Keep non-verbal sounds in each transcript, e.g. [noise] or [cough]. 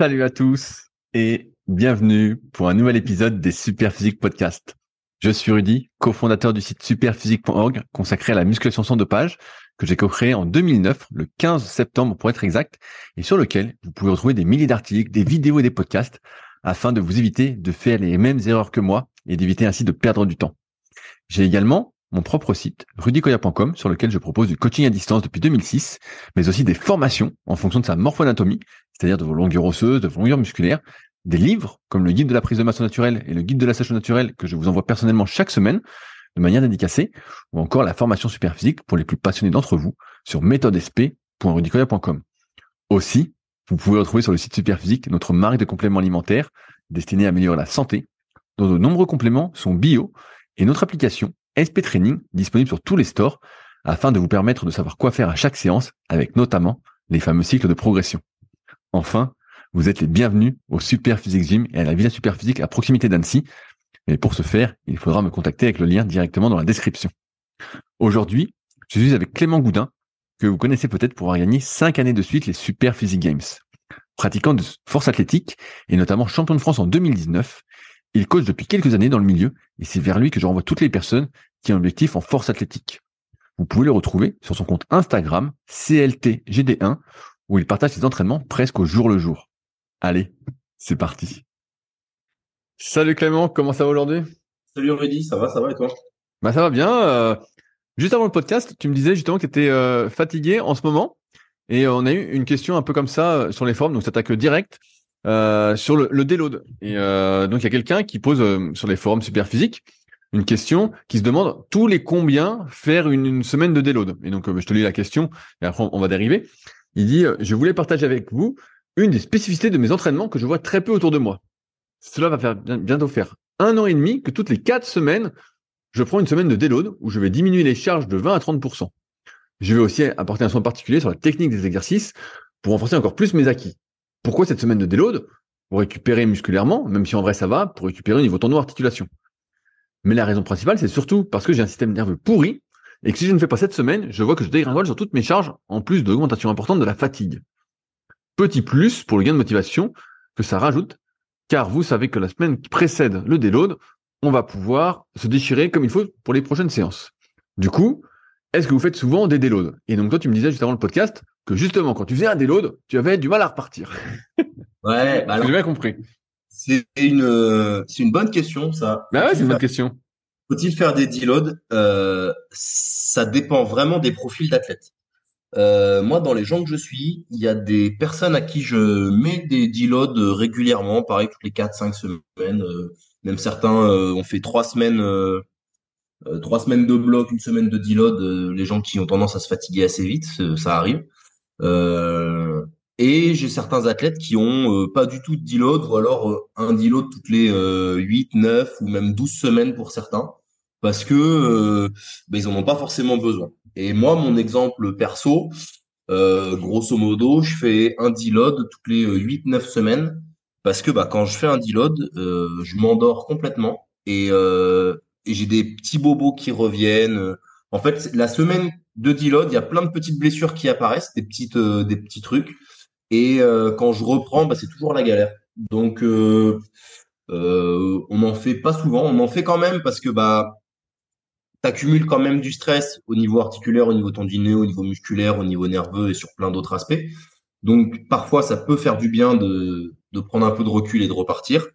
Salut à tous et bienvenue pour un nouvel épisode des Superphysique Podcast. Je suis Rudy, cofondateur du site superphysique.org consacré à la musculation sans dopage que j'ai co-créé en 2009, le 15 septembre pour être exact, et sur lequel vous pouvez retrouver des milliers d'articles, des vidéos et des podcasts afin de vous éviter de faire les mêmes erreurs que moi et d'éviter ainsi de perdre du temps. J'ai également mon propre site, rudykoya.com, sur lequel je propose du coaching à distance depuis 2006, mais aussi des formations en fonction de sa morphoanatomie, c'est-à-dire de vos longueurs osseuses, de vos longueurs musculaires, des livres comme le guide de la prise de masse naturelle et le guide de la sèche naturelle que je vous envoie personnellement chaque semaine de manière dédicacée, ou encore la formation super physique pour les plus passionnés d'entre vous sur méthodesp.rudicoya.com. Aussi, vous pouvez retrouver sur le site Superphysique notre marque de compléments alimentaires destinée à améliorer la santé, dont de nombreux compléments sont bio, et notre application SP Training disponible sur tous les stores afin de vous permettre de savoir quoi faire à chaque séance avec notamment les fameux cycles de progression. Enfin, vous êtes les bienvenus au Super Physique Gym et à la Villa Super Physique à proximité d'Annecy. Mais pour ce faire, il faudra me contacter avec le lien directement dans la description. Aujourd'hui, je suis avec Clément Goudin, que vous connaissez peut-être pour avoir gagné 5 années de suite les Super Physique Games. Pratiquant de force athlétique et notamment champion de France en 2019, il coach depuis quelques années dans le milieu et c'est vers lui que je renvoie toutes les personnes qui ont un objectif en force athlétique. Vous pouvez le retrouver sur son compte Instagram CLTGD1 où il partage ses entraînements presque au jour le jour. Allez, c'est parti. Salut Clément, comment ça va aujourd'hui? Salut Rudy, ça va, ça va et toi? Bah ça va bien. Euh, juste avant le podcast, tu me disais justement que tu étais euh, fatigué en ce moment et on a eu une question un peu comme ça euh, sur les forums, donc ça t'attaque direct sur le, le déload. Et donc il y a quelqu'un qui pose sur les forums super physiques une question qui se demande tous les combien faire une, une semaine de déload? Et donc je te lis la question et après on va dériver. Il dit je voulais partager avec vous une des spécificités de mes entraînements que je vois très peu autour de moi. Cela va faire bientôt faire un an et demi que toutes les quatre semaines, je prends une semaine de déload où je vais diminuer les charges de 20 à 30%. Je vais aussi apporter un soin particulier sur la technique des exercices pour renforcer encore plus mes acquis. Pourquoi cette semaine de déload? Pour récupérer musculairement, même si en vrai ça va, pour récupérer au niveau tendon articulation. Mais la raison principale, c'est surtout parce que j'ai un système nerveux pourri et que si je ne fais pas cette semaine, je vois que je dégringole sur toutes mes charges en plus de l'augmentation importante de la fatigue. Petit plus pour le gain de motivation que ça rajoute, car vous savez que la semaine qui précède le déload, on va pouvoir se déchirer comme il faut pour les prochaines séances. Du coup, est-ce que vous faites souvent des déloads? Et donc toi, tu me disais juste avant le podcast que justement, quand tu faisais un déload, tu avais du mal à repartir. [laughs] Ouais, bah j'ai bien compris. C'est une, c'est une bonne question, ça. Bah ouais, c'est une bonne question. Faut-il faire des deloads euh, Ça dépend vraiment des profils d'athlètes. Euh, moi, dans les gens que je suis, il y a des personnes à qui je mets des deloads régulièrement, pareil, toutes les 4-5 semaines. Euh, même certains euh, ont fait trois semaines, euh, trois semaines de bloc, une semaine de deload. les gens qui ont tendance à se fatiguer assez vite, ça arrive. et j'ai certains athlètes qui ont pas du tout de deload, ou alors un deload toutes les 8, 9 ou même 12 semaines pour certains, parce que ben, ils en ont pas forcément besoin. Et moi, mon exemple perso, euh, grosso modo, je fais un deload toutes les 8-9 euh, semaines parce que bah, quand je fais un deload, euh, je m'endors complètement et, euh, et j'ai des petits bobos qui reviennent. En fait, la semaine de deload, il y a plein de petites blessures qui apparaissent, des petites, euh, des petits trucs. Et euh, quand je reprends, bah, c'est toujours la galère. Donc, on n'en fait pas souvent. On en fait quand même parce que bah t'accumules quand même du stress au niveau articulaire, au niveau tendineux, au niveau musculaire, au niveau nerveux et sur plein d'autres aspects. Donc parfois ça peut faire du bien de, de prendre un peu de recul et de repartir.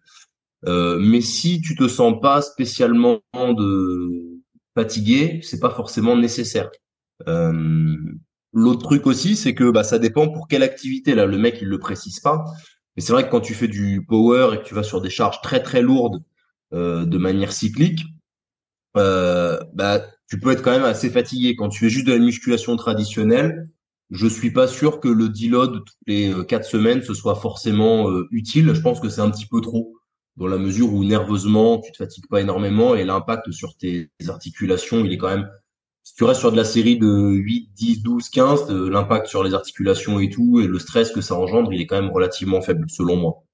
Euh, mais si tu te sens pas spécialement de fatigué, c'est pas forcément nécessaire. Euh, L'autre truc aussi, c'est que bah, ça dépend pour quelle activité. Là, le mec il le précise pas. Mais c'est vrai que quand tu fais du power et que tu vas sur des charges très très lourdes euh, de manière cyclique, euh, bah, tu peux être quand même assez fatigué. Quand tu fais juste de la musculation traditionnelle, je suis pas sûr que le deload toutes les euh, quatre semaines ce soit forcément euh, utile. Je pense que c'est un petit peu trop dans la mesure où nerveusement tu te fatigues pas énormément et l'impact sur tes articulations il est quand même si tu restes sur de la série de 8, 10, 12, 15, l'impact sur les articulations et tout, et le stress que ça engendre, il est quand même relativement faible, selon moi.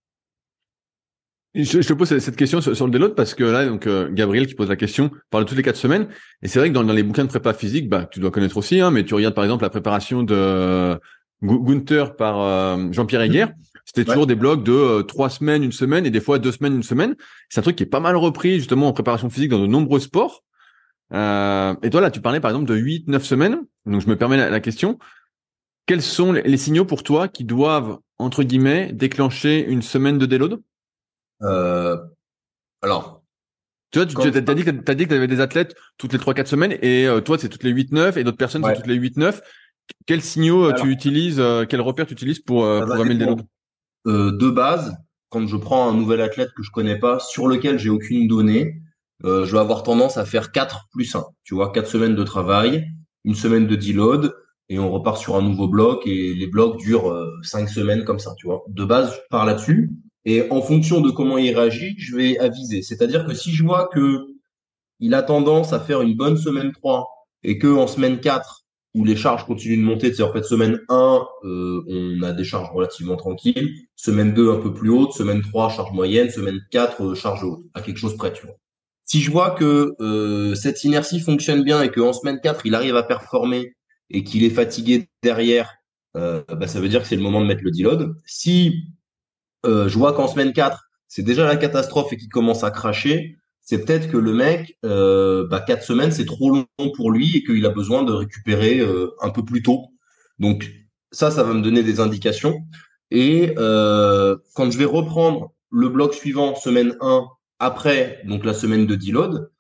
Je, te pose cette question sur, le déload parce que là, donc euh, Gabriel qui pose la question parle de toutes les quatre semaines. Et c'est vrai que dans, les bouquins de prépa physique, bah, tu dois connaître aussi, hein, mais tu regardes par exemple la préparation de Gunther par euh, Jean-Pierre Heger. c'était toujours des blocs de trois semaines, une semaine, et des fois deux semaines, une semaine. C'est un truc qui est pas mal repris justement en préparation physique dans de nombreux sports. Euh, et toi là, tu parlais par exemple de 8, 9 semaines. Donc je me permets la, question. Quels sont les, signaux pour toi qui doivent entre guillemets déclencher une semaine de déload? Euh, Alors, tu vois, tu as, dit que tu dit que tu avais des athlètes toutes les 3-4 semaines et euh, toi c'est toutes les 8-9 et d'autres personnes c'est toutes les 8-9. Quels signaux euh, tu utilises, euh, quels repères tu utilises pour programmer le déload De base, quand je prends un nouvel athlète que je connais pas, sur lequel j'ai aucune donnée, je vais avoir tendance à faire 4 plus 1. Tu vois, 4 semaines de travail, une semaine de deload, et on repart sur un nouveau bloc, et les blocs durent 5 semaines comme ça, tu vois. De base, je pars là-dessus. Et en fonction de comment il réagit, je vais aviser. C'est-à-dire que si je vois que il a tendance à faire une bonne semaine 3 et que en semaine 4 où les charges continuent de monter, c'est en fait semaine 1, euh, on a des charges relativement tranquilles, semaine 2 un peu plus haute, semaine 3 charge moyenne, semaine 4 euh, charge haute, à quelque chose près, tu vois. Si je vois que euh, cette inertie fonctionne bien et qu'en semaine 4, il arrive à performer et qu'il est fatigué derrière, bah, ça veut dire que c'est le moment de mettre le deload. Si euh, je vois qu'en semaine 4, c'est déjà la catastrophe et qu'il commence à cracher, c'est peut-être que le mec, euh, bah, 4 semaines, c'est trop long pour lui et qu'il a besoin de récupérer euh, un peu plus tôt. Donc ça, ça va me donner des indications. Et euh, quand je vais reprendre le bloc suivant, semaine 1, après donc la semaine de deload,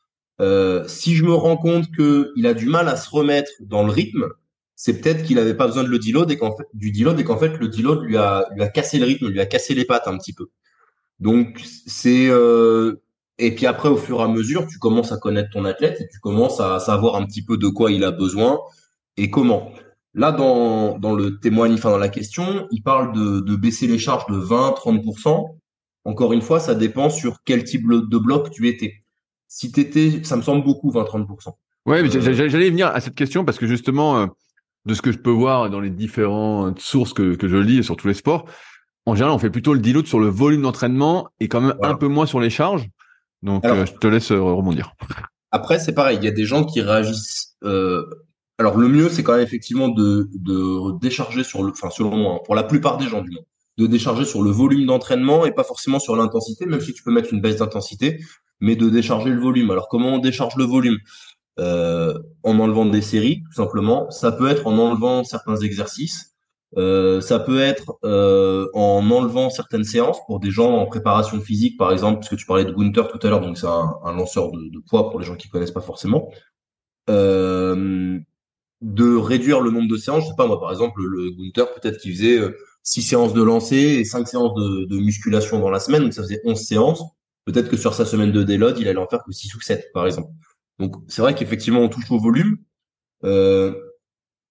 euh, si je me rends compte qu'il a du mal à se remettre dans le rythme, c'est peut-être qu'il n'avait pas besoin de le deload et qu'en fait, du deload et qu'en fait le deload lui a, lui a cassé le rythme, lui a cassé les pattes un petit peu. Donc c'est euh, et puis après au fur et à mesure tu commences à connaître ton athlète et tu commences à savoir un petit peu de quoi il a besoin et comment. Là dans, dans le témoignage, enfin dans la question, il parle de, de baisser les charges de 20-30%. Encore une fois, ça dépend sur quel type de bloc tu étais. Si tu étais, ça me semble beaucoup 20-30%. Ouais, euh, j'allais venir à cette question parce que justement, euh, de ce que je peux voir dans les différentes sources que, que je lis sur tous les sports, en général, on fait plutôt le deload sur le volume d'entraînement et quand même un peu moins sur les charges. Donc, euh, je te laisse euh, rebondir. Après, c'est pareil. Il y a des gens qui réagissent. Euh... Alors, le mieux, c'est quand même effectivement de, de décharger sur le, enfin, selon moi, hein, pour la plupart des gens du monde, de décharger sur le volume d'entraînement et pas forcément sur l'intensité, même si tu peux mettre une baisse d'intensité, mais de décharger le volume. Alors, comment on décharge le volume? En enlevant des séries, tout simplement. Ça peut être en enlevant certains exercices. Euh, ça peut être euh, en enlevant certaines séances pour des gens en préparation physique, par exemple, parce que tu parlais de Gunther tout à l'heure, donc c'est un, lanceur de, poids pour les gens qui connaissent pas forcément. Euh, de réduire le nombre de séances, je sais pas moi, par exemple, le Gunther peut-être qu'il faisait six séances de lancer et cinq séances de, de, musculation dans la semaine, donc ça faisait 11 séances. Peut-être que sur sa semaine de déload, il allait en faire que 6 ou 7, par exemple. Donc c'est vrai qu'effectivement on touche au volume. Euh,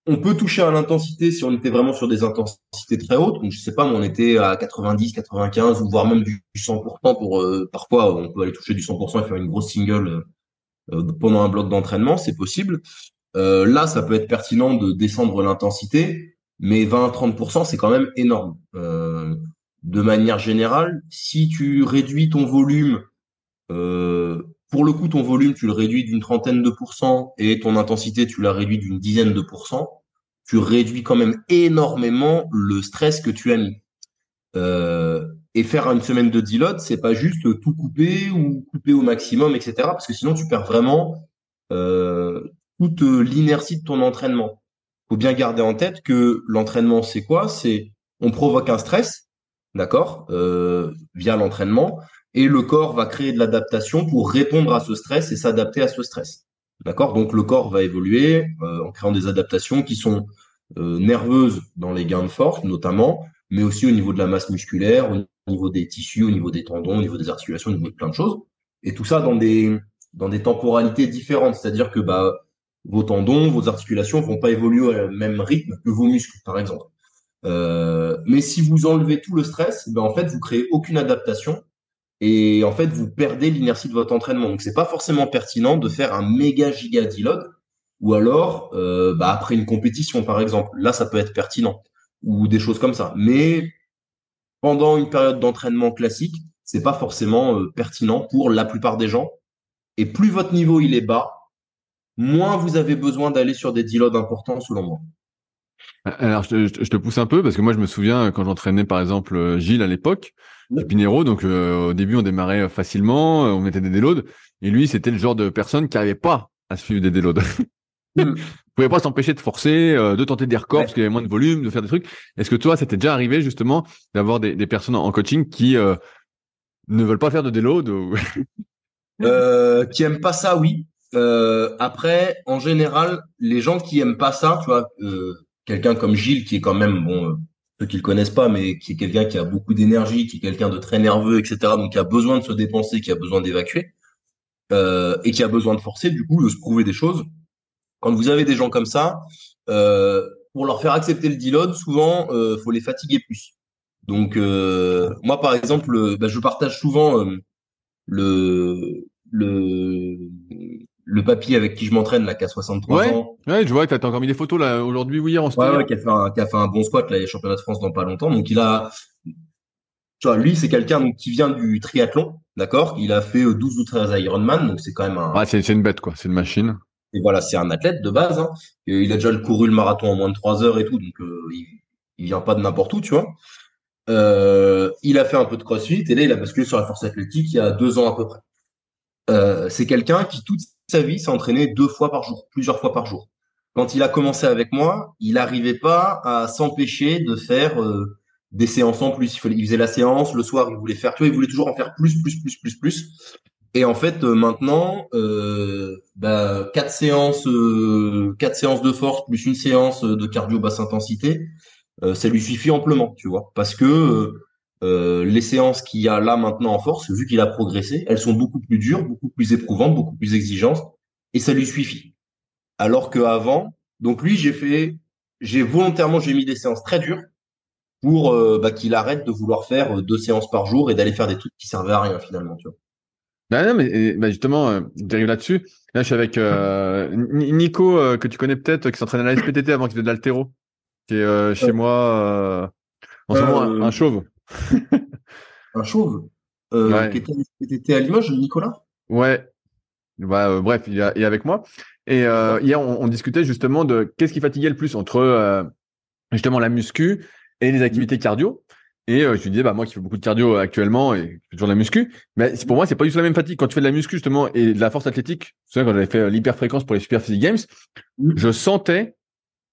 on peut toucher à l'intensité si on était vraiment sur des intensités très hautes. Donc je sais pas, mais on était à 90, 95 ou voire même du 100% pour euh, parfois on peut aller toucher du 100% et faire une grosse single euh, pendant un bloc d'entraînement, c'est possible. là, ça peut être pertinent de descendre l'intensité, mais 20-30% c'est quand même énorme. de manière générale, si tu réduis ton volume pour le coup, ton volume, tu le réduis d'une trentaine de pourcents et ton intensité, tu la réduis d'une dizaine de pourcents. Tu réduis quand même énormément le stress que tu as mis. Euh, et faire une semaine de deload, c'est pas juste tout couper ou couper au maximum, etc. Parce que sinon, tu perds vraiment euh, toute l'inertie de ton entraînement. Faut bien garder en tête que l'entraînement, c'est quoi? C'est on provoque un stress, d'accord, euh, via l'entraînement, et le corps va créer de l'adaptation pour répondre à ce stress et s'adapter à ce stress. D'accord? Donc le corps va évoluer euh, en créant des adaptations qui sont euh, nerveuses dans les gains de force notamment, mais aussi au niveau de la masse musculaire, au niveau des tissus, au niveau des tendons, au niveau des articulations, au niveau de plein de choses. Et tout ça dans des dans des temporalités différentes, c'est-à-dire que bah vos tendons, vos articulations vont pas évoluer au même rythme que vos muscles, par exemple. Euh, mais si vous enlevez tout le stress, ben en fait vous créez aucune adaptation et en fait vous perdez l'inertie de votre entraînement. Donc c'est pas forcément pertinent de faire un méga giga deload ou alors euh, bah, après une compétition par exemple. Là ça peut être pertinent ou des choses comme ça. Mais pendant une période d'entraînement classique, c'est pas forcément euh, pertinent pour la plupart des gens. Et plus votre niveau il est bas, moins vous avez besoin d'aller sur des deloads importants selon moi. Alors, je, te pousse un peu parce que moi, je me souviens quand j'entraînais par exemple Gilles à l'époque, Pinero. Donc, au début, on démarrait facilement, on mettait des déloads. Et lui, c'était le genre de personne qui n'arrivait pas à suivre des déloads. [laughs] Mm. pouvait pas s'empêcher de forcer, de tenter des records parce qu'il y avait moins de volume, de faire des trucs. Est-ce que toi, ça t'est déjà arrivé justement d'avoir des, des, personnes en coaching qui ne veulent pas faire de déload ou... [laughs] euh, Qui aiment pas ça, oui. Euh, après, en général, les gens qui aiment pas ça, tu vois, euh, quelqu'un comme Gilles, qui est quand même, bon, euh, ceux qui le connaissent pas, mais qui est quelqu'un qui a beaucoup d'énergie, qui est quelqu'un de très nerveux, etc., donc qui a besoin de se dépenser, qui a besoin d'évacuer, euh, et qui a besoin de forcer, du coup, de se prouver des choses. Quand vous avez des gens comme ça, euh, pour leur faire accepter le deload, souvent, euh, faut les fatiguer plus. Donc, moi, par exemple, bah, je partage souvent le, le, le papy avec qui je m'entraîne là qui a 63 ans. Ouais, je vois que t'as encore mis des photos là aujourd'hui ou hier en Ouais, ouais, qui a fait un qui a fait un bon squat là, il y a championnat de France dans pas longtemps. Donc il a tu vois, lui c'est quelqu'un qui vient du triathlon, d'accord? Il a fait 12 euh, ou 13 Ironman, donc c'est quand même un Ouais, c'est c'est une bête quoi, c'est une machine. Et voilà, c'est un athlète de base hein. Et il a déjà couru le marathon en moins de 3 heures et tout, donc euh, il, il vient pas de n'importe où, tu vois. Euh, il a fait un peu de crossfit et là il a basculé sur la force athlétique il y a deux ans à peu près. Euh, c'est quelqu'un qui toute sa vie s'est entraîné deux fois par jour, plusieurs fois par jour. Quand il a commencé avec moi, il n'arrivait pas à s'empêcher de faire euh, des séances en plus. Il, faisait la séance, le soir il voulait faire, tu vois, il voulait toujours en faire plus, plus, plus, plus, plus. Et en fait, euh, maintenant, euh, bah, quatre séances, quatre séances de force plus une séance de cardio basse intensité, ça lui suffit amplement, tu vois, parce que euh, les séances qu'il y a là maintenant en force, vu qu'il a progressé, elles sont beaucoup plus dures, beaucoup plus éprouvantes, beaucoup plus exigeantes, et ça lui suffit. Alors qu'avant, donc lui, j'ai fait, j'ai volontairement, j'ai mis des séances très dures pour euh, bah, qu'il arrête de vouloir faire euh, deux séances par jour et d'aller faire des trucs qui servaient à rien finalement, tu vois. Bah non, mais bah justement, j'arrive là-dessus. Là, je suis avec [laughs] Nico, que tu connais peut-être, qui s'entraîne à la SPTT avant qu'il faisait de l'altéro, qui est chez moi en ce moment un chauve. [laughs] un chauve euh, qui, était, à Limoges, Nicolas? Ouais. Bah, euh, bref, il est, avec moi. Et euh, hier, on, discutait justement de qu'est-ce qui fatiguait le plus entre justement la muscu et les activités cardio. Et je lui disais, bah moi qui fais beaucoup de cardio actuellement et toujours de la muscu, mais pour moi c'est pas du tout la même fatigue. Quand tu fais de la muscu justement et de la force athlétique, tu sais quand j'avais fait l'hyperfréquence pour les Super Physique Games, je sentais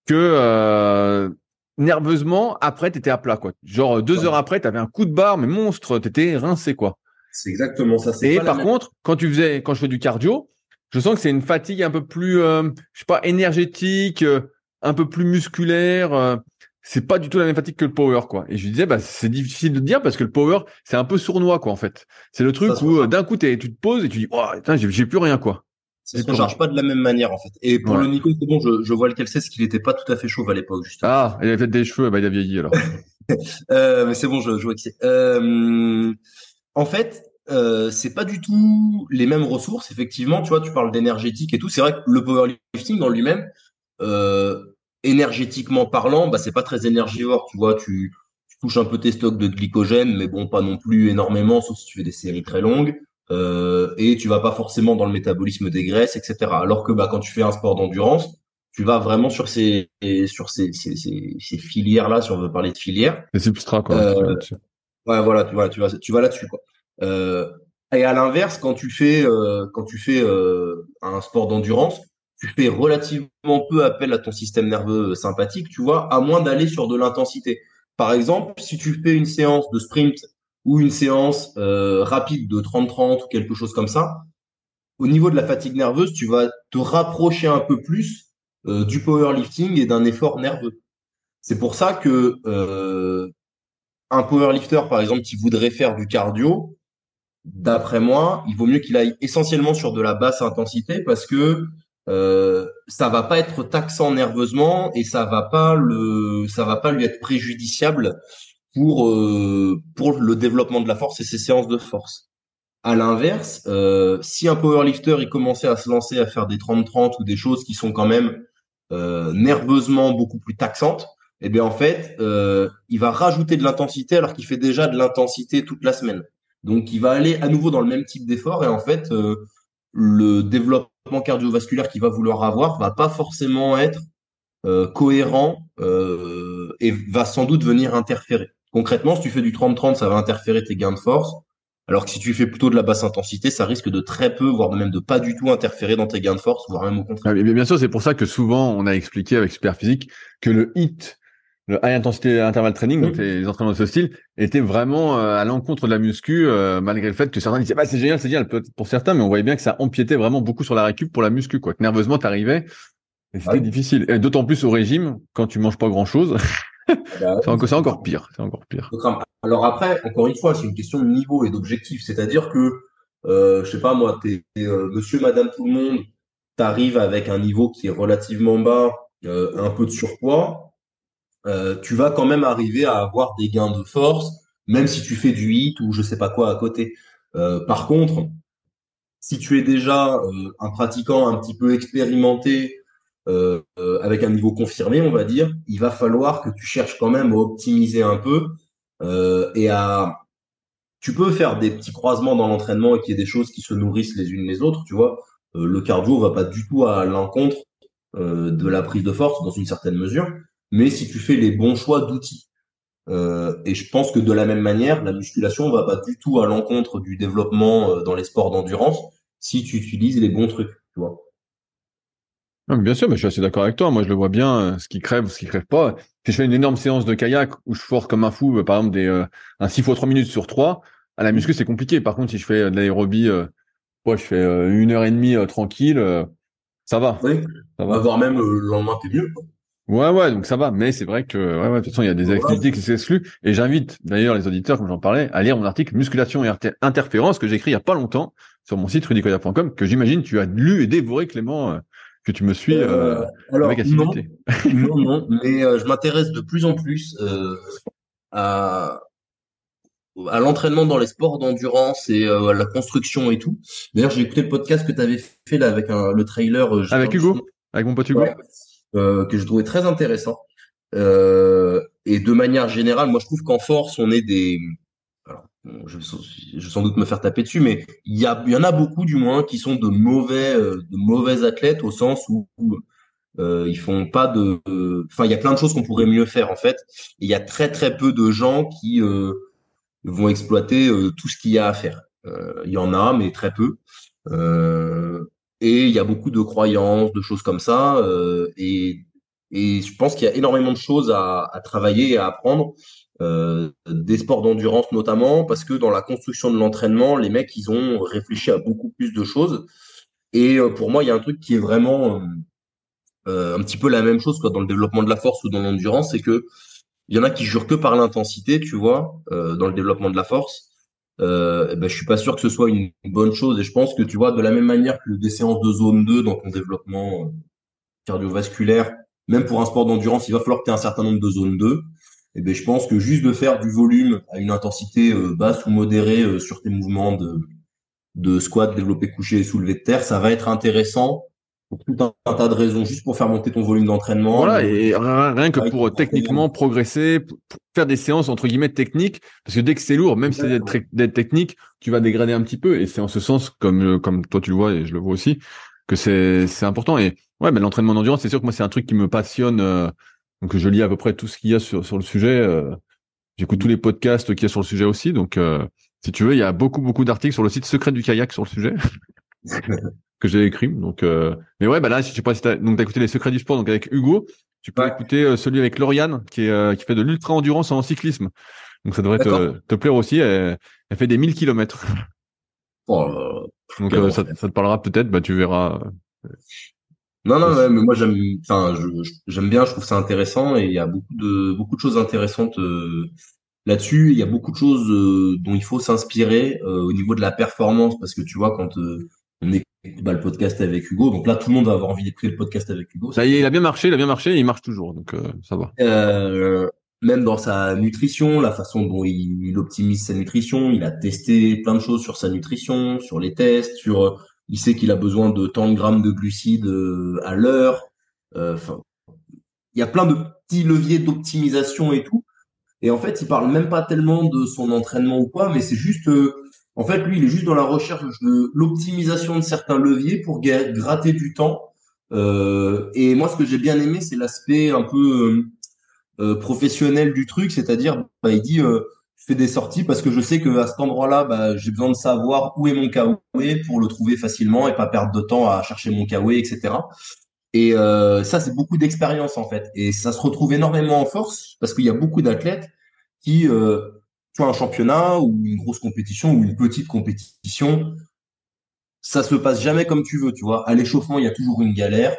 que nerveusement, après, t'étais à plat, quoi. Genre, deux heures après, t'avais un coup de barre, mais monstre, t'étais rincé, quoi. C'est exactement ça. Et par contre, quand tu faisais, quand je fais du cardio, je sens que c'est une fatigue un peu plus, euh, je sais pas, énergétique, euh, un peu plus musculaire. Euh, c'est pas du tout la même fatigue que le power, quoi. Et je lui disais, bah, c'est difficile de dire parce que le power, c'est un peu sournois, quoi, en fait. C'est le truc où d'un coup, tu te poses et tu dis, oh, j'ai plus rien, quoi. Ça se charge pas de la même manière en fait. Et pour le Nico, c'est bon, je, je vois lequel c'est, c'est qu'il était pas tout à fait chauve à l'époque justement. Ah, il avait peut-être des cheveux, bah il a vieilli alors. [laughs] euh, mais c'est bon, je, je vois que c'est. Euh, en fait, euh, c'est pas du tout les mêmes ressources. Effectivement, tu vois, tu parles d'énergétique et tout. C'est vrai que le powerlifting en lui-même, euh, énergétiquement parlant, bah c'est pas très énergivore. Tu vois, tu, tu touches un peu tes stocks de glycogène, mais bon, pas non plus énormément, sauf si tu fais des séries très longues euh, et tu vas pas forcément dans le métabolisme des graisses, etc. Alors que bah, quand tu fais un sport d'endurance, tu vas vraiment sur ces sur ces, ces, ces, filières là, si on veut parler de filières. Les substrats quoi. Euh, ouais, voilà, tu vois, tu vas tu vas là-dessus quoi. Euh, et à l'inverse, quand tu fais euh, quand tu fais euh, un sport d'endurance, tu fais relativement peu appel à ton système nerveux sympathique, tu vois, à moins d'aller sur de l'intensité. Par exemple, si tu fais une séance de sprint ou une séance euh, rapide de 30-30 ou quelque chose comme ça, au niveau de la fatigue nerveuse, tu vas te rapprocher un peu plus euh, du powerlifting et d'un effort nerveux. C'est pour ça que euh, un powerlifter, par exemple, qui voudrait faire du cardio, d'après moi, il vaut mieux qu'il aille essentiellement sur de la basse intensité parce que euh, ça va pas être taxant nerveusement et ça va pas le, ça va pas lui être préjudiciable pour euh, pour le développement de la force et ses séances de force. À l'inverse, euh, si un powerlifter il commençait à se lancer à faire des 30-30 ou des choses qui sont quand même euh, nerveusement beaucoup plus taxantes, eh bien en fait, euh, il va rajouter de l'intensité alors qu'il fait déjà de l'intensité toute la semaine. Donc il va aller à nouveau dans le même type d'effort et en fait le développement cardiovasculaire qu'il va vouloir avoir va pas forcément être cohérent et va sans doute venir interférer. Concrètement, si tu fais du 30-30, ça va interférer tes gains de force. Alors que si tu fais plutôt de la basse intensité, ça risque de très peu, voire même de pas du tout interférer dans tes gains de force, voire même au contraire. Ah, bien sûr, c'est pour ça que souvent on a expliqué avec Superphysique que le HIT, le high intensité interval training, donc les entraînements de ce style, était vraiment euh, à l'encontre de la muscu, euh, malgré le fait que certains disaient bah c'est génial, c'est génial pour certains, mais on voyait bien que ça empiétait vraiment beaucoup sur la récup pour la muscu, quoi. Que nerveusement t'arrivais et c'était difficile. Et d'autant plus au régime, quand tu manges pas grand chose. Bah c'est encore pire. C'est encore pire. Alors après, encore une fois, c'est une question de niveau et d'objectif. C'est-à-dire que, euh, je sais pas moi, t'es euh, monsieur, madame, tout le monde, t'arrives avec un niveau qui est relativement bas, euh, un peu de surpoids, euh, tu vas quand même arriver à avoir des gains de force, même si tu fais du hit ou je sais pas quoi à côté. Euh, par contre, si tu es déjà un pratiquant un petit peu expérimenté, euh, euh, avec un niveau confirmé, on va dire, il va falloir que tu cherches quand même à optimiser un peu euh, et à tu peux faire des petits croisements dans l'entraînement et qu'il y ait des choses qui se nourrissent les unes les autres, tu vois. le cardio va pas du tout à l'encontre de la prise de force dans une certaine mesure, mais si tu fais les bons choix d'outils. et je pense que de la même manière, la musculation va pas du tout à l'encontre du développement dans les sports d'endurance si tu utilises les bons trucs, tu vois bien sûr, mais je suis assez d'accord avec toi. Moi, je le vois bien, euh, ce qui crève, ce qui crève pas. Si je fais une énorme séance de kayak où je force comme un fou, euh, par exemple, des, euh, un 6 fois 3 minutes sur 3, à la muscu, c'est compliqué. Par contre, si je fais de l'aérobie, euh, je fais une heure et demie tranquille, ça va. Oui. Ça va. Voire même le lendemain, t'es mieux. Ouais, ouais, donc ça va. Mais c'est vrai que, ouais, ouais, de toute façon, il y a des activités qui s'excluent. Et j'invite d'ailleurs les auditeurs, comme j'en parlais, à lire mon article Musculation et interférence que j'ai écrit il y a pas longtemps sur mon site rudicoya.com que j'imagine tu as lu et dévoré, Clément, que tu me suis euh, euh alors, avec non, [laughs] non, non, mais euh, je m'intéresse de plus en plus à, à l'entraînement dans les sports d'endurance et à la construction et tout. D'ailleurs, j'ai écouté le podcast que tu avais fait là avec un, le trailer. avec Hugo, avec mon pote Hugo, que je trouvais très intéressant. et de manière générale, moi, je trouve qu'en force, on est des je, vais sans doute me faire taper dessus, mais il y, en a beaucoup du moins qui sont de mauvais, euh, de mauvais athlètes au sens où, euh, ils font pas de, enfin il y a plein de choses qu'on pourrait mieux faire en fait. il y a très très peu de gens qui euh, vont exploiter tout ce qu'il y a à faire. Il y en a, mais très peu. et il y a beaucoup de croyances, de choses comme ça. et et je pense qu'il y a énormément de choses à, à travailler et à apprendre euh, des sports d'endurance notamment, parce que dans la construction de l'entraînement, les mecs, ils ont réfléchi à beaucoup plus de choses. Et euh, pour moi, il y a un truc qui est vraiment euh, un petit peu la même chose quoi, dans le développement de la force ou dans l'endurance, c'est que il y en a qui jurent que par l'intensité, tu vois, dans le développement de la force. Euh, ben, je suis pas sûr que ce soit une bonne chose. Et je pense que tu vois, de la même manière que des séances de zone 2 dans ton développement cardiovasculaire, même pour un sport d'endurance, il va falloir que tu aies un certain nombre de zones 2 eh ben, je pense que juste de faire du volume à une intensité euh, basse ou modérée euh, sur tes mouvements de, de squat, développé couché et soulevé de terre, ça va être intéressant pour tout un, tas de raisons, juste pour faire monter ton volume d'entraînement. Voilà, et rien que pour techniquement progresser, pour faire des séances entre guillemets techniques, parce que dès que c'est lourd, même si c'est d'être technique, tu vas dégrader un petit peu, et c'est en ce sens, comme euh, comme toi tu le vois et je le vois aussi, que c'est c'est important. Et ouais, mais l'entraînement d'endurance, c'est sûr que moi c'est un truc qui me passionne. Donc je lis à peu près tout ce qu'il y a sur, sur le sujet. Euh, J'écoute tous les podcasts qu'il y a sur le sujet aussi. Donc euh, si tu veux, il y a beaucoup beaucoup d'articles sur le site Secret du kayak sur le sujet [laughs] que j'ai écrit. Donc euh, mais ouais, bah là, je sais pas si t'as donc t'as écouté les Secrets du sport donc avec Hugo. Tu peux écouter euh, celui avec Lauriane qui est euh, qui fait de l'ultra endurance en cyclisme. Donc ça devrait te, te plaire aussi. Elle, elle, fait des 1000 kilomètres. Oh, donc ça, ça, te parlera peut-être. Bah tu verras. Non, non, mais moi j'aime, enfin, j'aime bien, je trouve ça intéressant et il y a beaucoup de beaucoup de choses intéressantes euh, là-dessus. Il y a beaucoup de choses euh, dont il faut s'inspirer euh, au niveau de la performance parce que tu vois quand on écoute bah, le podcast avec Hugo, donc là tout le monde va avoir envie d'écouter le podcast avec Hugo. Ça y est, il a bien marché, il a bien marché, et il marche toujours, donc ça va. même dans sa nutrition, la façon dont il, il optimise sa nutrition, il a testé plein de choses sur sa nutrition, sur les tests, sur il sait qu'il a besoin de tant de grammes de glucides euh, à l'heure. Euh, enfin, il y a plein de petits leviers d'optimisation et tout. Et en fait, il parle même pas tellement de son entraînement ou quoi, mais c'est juste, euh, en fait, lui, il est juste dans la recherche de l'optimisation de certains leviers pour gratter du temps Euh, et moi, ce que j'ai bien aimé, c'est l'aspect un peu euh, professionnel du truc, c'est-à-dire, bah, il dit, je fais des sorties parce que je sais que à cet endroit-là, bah, j'ai besoin de savoir où est mon kawaii pour le trouver facilement et pas perdre de temps à chercher mon kawaii, etc. Et ça, c'est beaucoup d'expérience en fait, et ça se retrouve énormément en force parce qu'il y a beaucoup d'athlètes qui, euh, vois, un championnat ou une grosse compétition ou une petite compétition, ça se passe jamais comme tu veux, tu vois. À l'échauffement, il y a toujours une galère,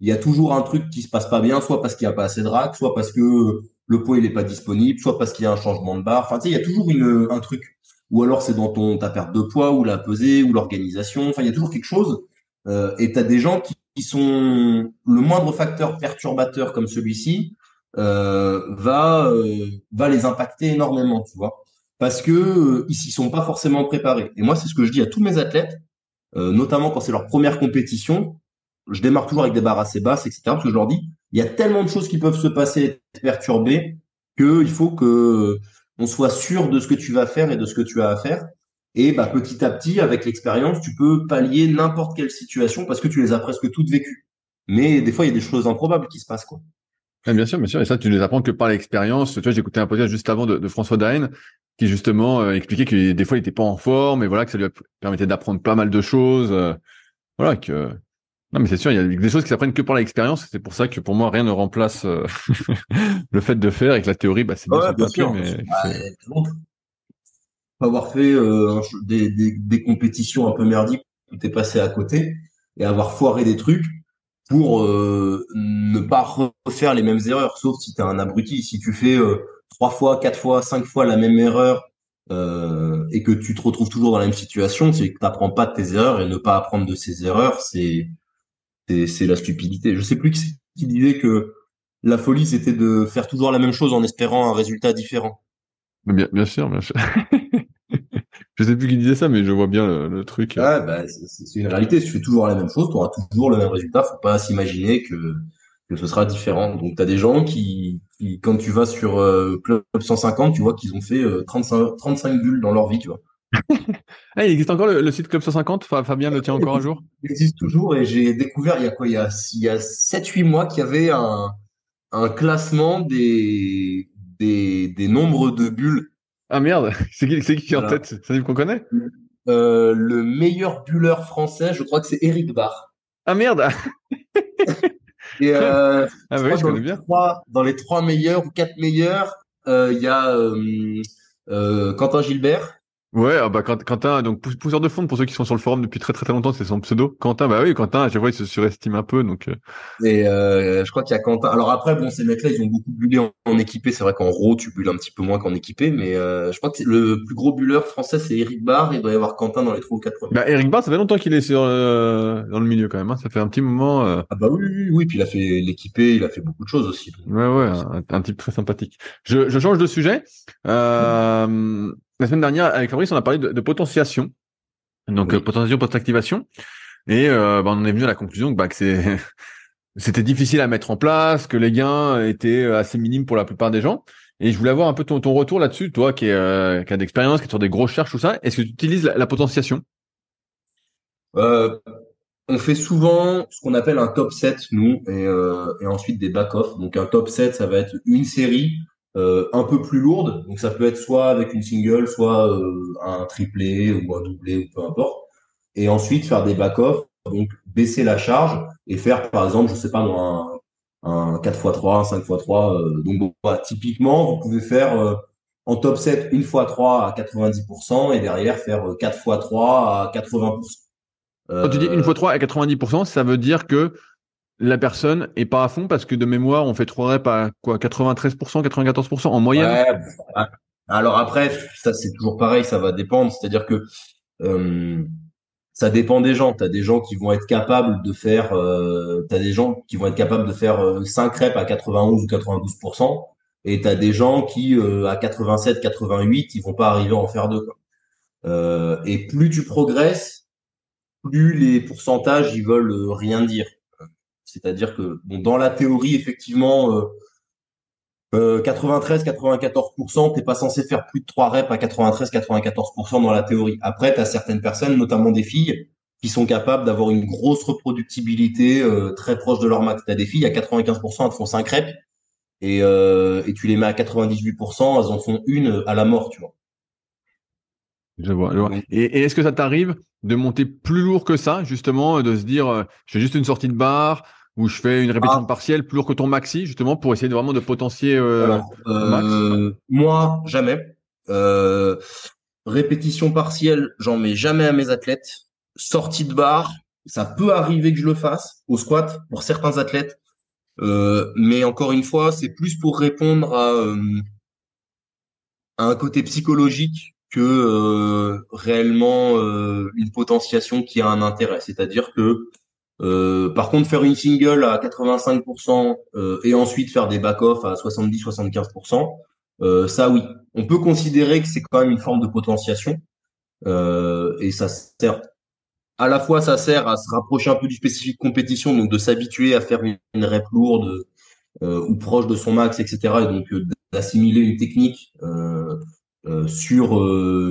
il y a toujours un truc qui se passe pas bien, soit parce qu'il y a pas assez de rack, soit parce que le poids il est pas disponible, soit parce qu'il y a un changement de barre. Enfin, tu sais, il y a toujours une, un truc. Ou alors c'est dans ton ta perte de poids ou la pesée ou l'organisation. Enfin, il y a toujours quelque chose. Euh, et tu as des gens qui, qui, sont le moindre facteur perturbateur comme celui-ci euh, va euh, va les impacter énormément, tu vois, parce que euh, ils s'y sont pas forcément préparés. Et moi, c'est ce que je dis à tous mes athlètes, notamment quand c'est leur première compétition. Je démarre toujours avec des barres assez basses, etc. Parce que je leur dis, il y a tellement de choses qui peuvent se passer, perturber, que il faut que on soit sûr de ce que tu vas faire et de ce que tu as à faire. Et bah, petit à petit, avec l'expérience, tu peux pallier n'importe quelle situation parce que tu les as presque toutes vécues. Mais des fois, il y a des choses improbables qui se passent, quoi bien sûr, bien sûr. Et ça, tu ne les apprends que par l'expérience. Écouté un podcast juste avant de, François Daen qui justement euh, expliquait que des fois il était pas en forme et voilà que ça lui permettait d'apprendre pas mal de choses. Euh, voilà que non mais c'est sûr, il y a des choses qui s'apprennent que par l'expérience. C'est pour ça que pour moi rien ne remplace euh, [laughs] le fait de faire et que la théorie, bah c'est bien, bien sûr, mais avoir fait des, des, des, compétitions un peu merdiques où t'es passé à côté et avoir foiré des trucs pour euh, ne pas refaire les mêmes erreurs, sauf si tu es un abruti. Si tu fais euh, trois fois, quatre fois, cinq fois la même erreur euh, et que tu te retrouves toujours dans la même situation, c'est que tu n'apprends pas de tes erreurs et ne pas apprendre de ces erreurs, c'est c'est la stupidité. Je sais plus qui, qui disait que la folie c'était de faire toujours la même chose en espérant un résultat différent. Bien, bien sûr, bien sûr. [laughs] Je sais plus qui disait ça, mais je vois bien le, truc. Bah, c'est une réalité. Si tu fais toujours la même chose, tu auras toujours le même résultat. Faut pas s'imaginer que, que ce sera différent. Donc, tu as des gens qui, qui, quand tu vas sur euh, Club 150, tu vois qu'ils ont fait 35, euh, 35 bulles dans leur vie, tu vois. [laughs] ah, il existe encore le, site Club 150 Fabien le tient encore un jour? Il existe toujours et j'ai découvert il y a quoi Il y a, il y a 7-8 mois qu'il y avait un, un classement des, des, des nombres de bulles. Ah merde, [laughs] c'est qui, qui, en tête? C'est un qu'on connaît? Euh, Le meilleur bulleur français, je crois que c'est Eric Barr. Ah merde. [laughs] Et euh, ah bah oui, je connais bien. Trois, dans les trois meilleurs ou quatre meilleurs, euh, il y a Quentin Gilbert, Ouais, ah bah Quentin, donc pousseur de fond pour ceux qui sont sur le forum depuis très très très longtemps, c'est son pseudo. Quentin, bah oui, Quentin, à chaque fois il se surestime un peu, donc. Euh. Et euh, je crois qu'il y a Quentin. Alors après, bon, ces mecs-là, ils ont beaucoup bullé en, équipé. C'est vrai qu'en gros, tu bulles un petit peu moins qu'en équipé, mais euh, je crois que le plus gros bulleur français, c'est Eric Barr. Il doit y avoir Quentin dans les trois ou quatre premiers. Bah Eric Barr, ça fait longtemps qu'il est sur dans le milieu quand même. Hein. Ça fait un petit moment. Ah bah oui, oui, oui. Puis il a fait l'équipé, il a fait beaucoup de choses aussi. Ouais, ouais, un, type très sympathique. Je, je change de sujet. Euh la semaine dernière, avec Fabrice, on a parlé de, potentiation. Donc, euh, potentiation post-activation. Et euh, bah, on est venu à la conclusion que, bah, que c'est [laughs] c'était difficile à mettre en place, que les gains étaient assez minimes pour la plupart des gens. Et je voulais avoir un peu ton, ton retour là-dessus, toi qui, est, euh, qui a d'expérience, qui est sur des grosses charges, tout ça. Est-ce que tu utilises la, potentiation? Euh, On fait souvent ce qu'on appelle un top set, nous, et, et ensuite des back-off. Donc un top set, ça va être une série euh, un peu plus lourde. Donc ça peut être soit avec une single, soit euh, un triplé ou un doublé ou peu importe. Et ensuite faire des back-off, donc baisser la charge et faire par exemple, je sais pas un, un 4x3, un 5x3. Euh, donc bah, typiquement, vous pouvez faire en top 7 une x 3 à 90% et derrière faire 4 x 3 à 80%. Quand tu dis une x 3 à 90%, ça veut dire que la personne est pas à fond parce que de mémoire, on fait trois reps à quoi 93%, 94% en moyenne? Bah, alors après, ça c'est toujours pareil, ça va dépendre. C'est-à-dire que euh, ça dépend des gens. Tu as des gens qui vont être capables de faire, euh, tu as des gens qui vont être capables de faire 5 euh, reps à 91 ou 92%, et tu as des gens qui euh, à 87, 88, ils vont pas arriver à en faire deux. Et plus tu progresses, plus les pourcentages ils veulent rien dire. C'est-à-dire que bon, dans la théorie, effectivement, euh, 93-94%, t'es pas censé faire plus de 3 reps à 93-94% dans la théorie. Après, tu as certaines personnes, notamment des filles, qui sont capables d'avoir une grosse reproductibilité euh, très proche de leur max. Tu as des filles, à 95%, elles font 5 reps et, euh, et tu les mets à 98%, elles en font une à la mort, tu vois. Je vois, je vois. Et, et est-ce que ça t'arrive de monter plus lourd que ça, justement, de se dire, euh, je fais juste une sortie de barre ou je fais une répétition Ah. partielle plus lourd que ton maxi, justement, pour essayer de vraiment de potentier euh, Alors, max euh, moi, jamais. Euh, répétition partielle, j'en mets jamais à mes athlètes. Sortie de barre, ça peut arriver que je le fasse au squat pour certains athlètes. Euh, mais encore une fois, c'est plus pour répondre à, euh, à un côté psychologique que euh, réellement euh, une potentiation qui a un intérêt. C'est-à-dire que euh, par contre, faire une single à 85% euh, et ensuite faire des back-off à 70-75%, euh, ça oui. On peut considérer que c'est quand même une forme de potentiation et ça sert à la fois ça sert à se rapprocher un peu du spécifique compétition, donc de s'habituer à faire une, une rep lourde ou proche de son max, etc. Et donc d'assimiler une technique sur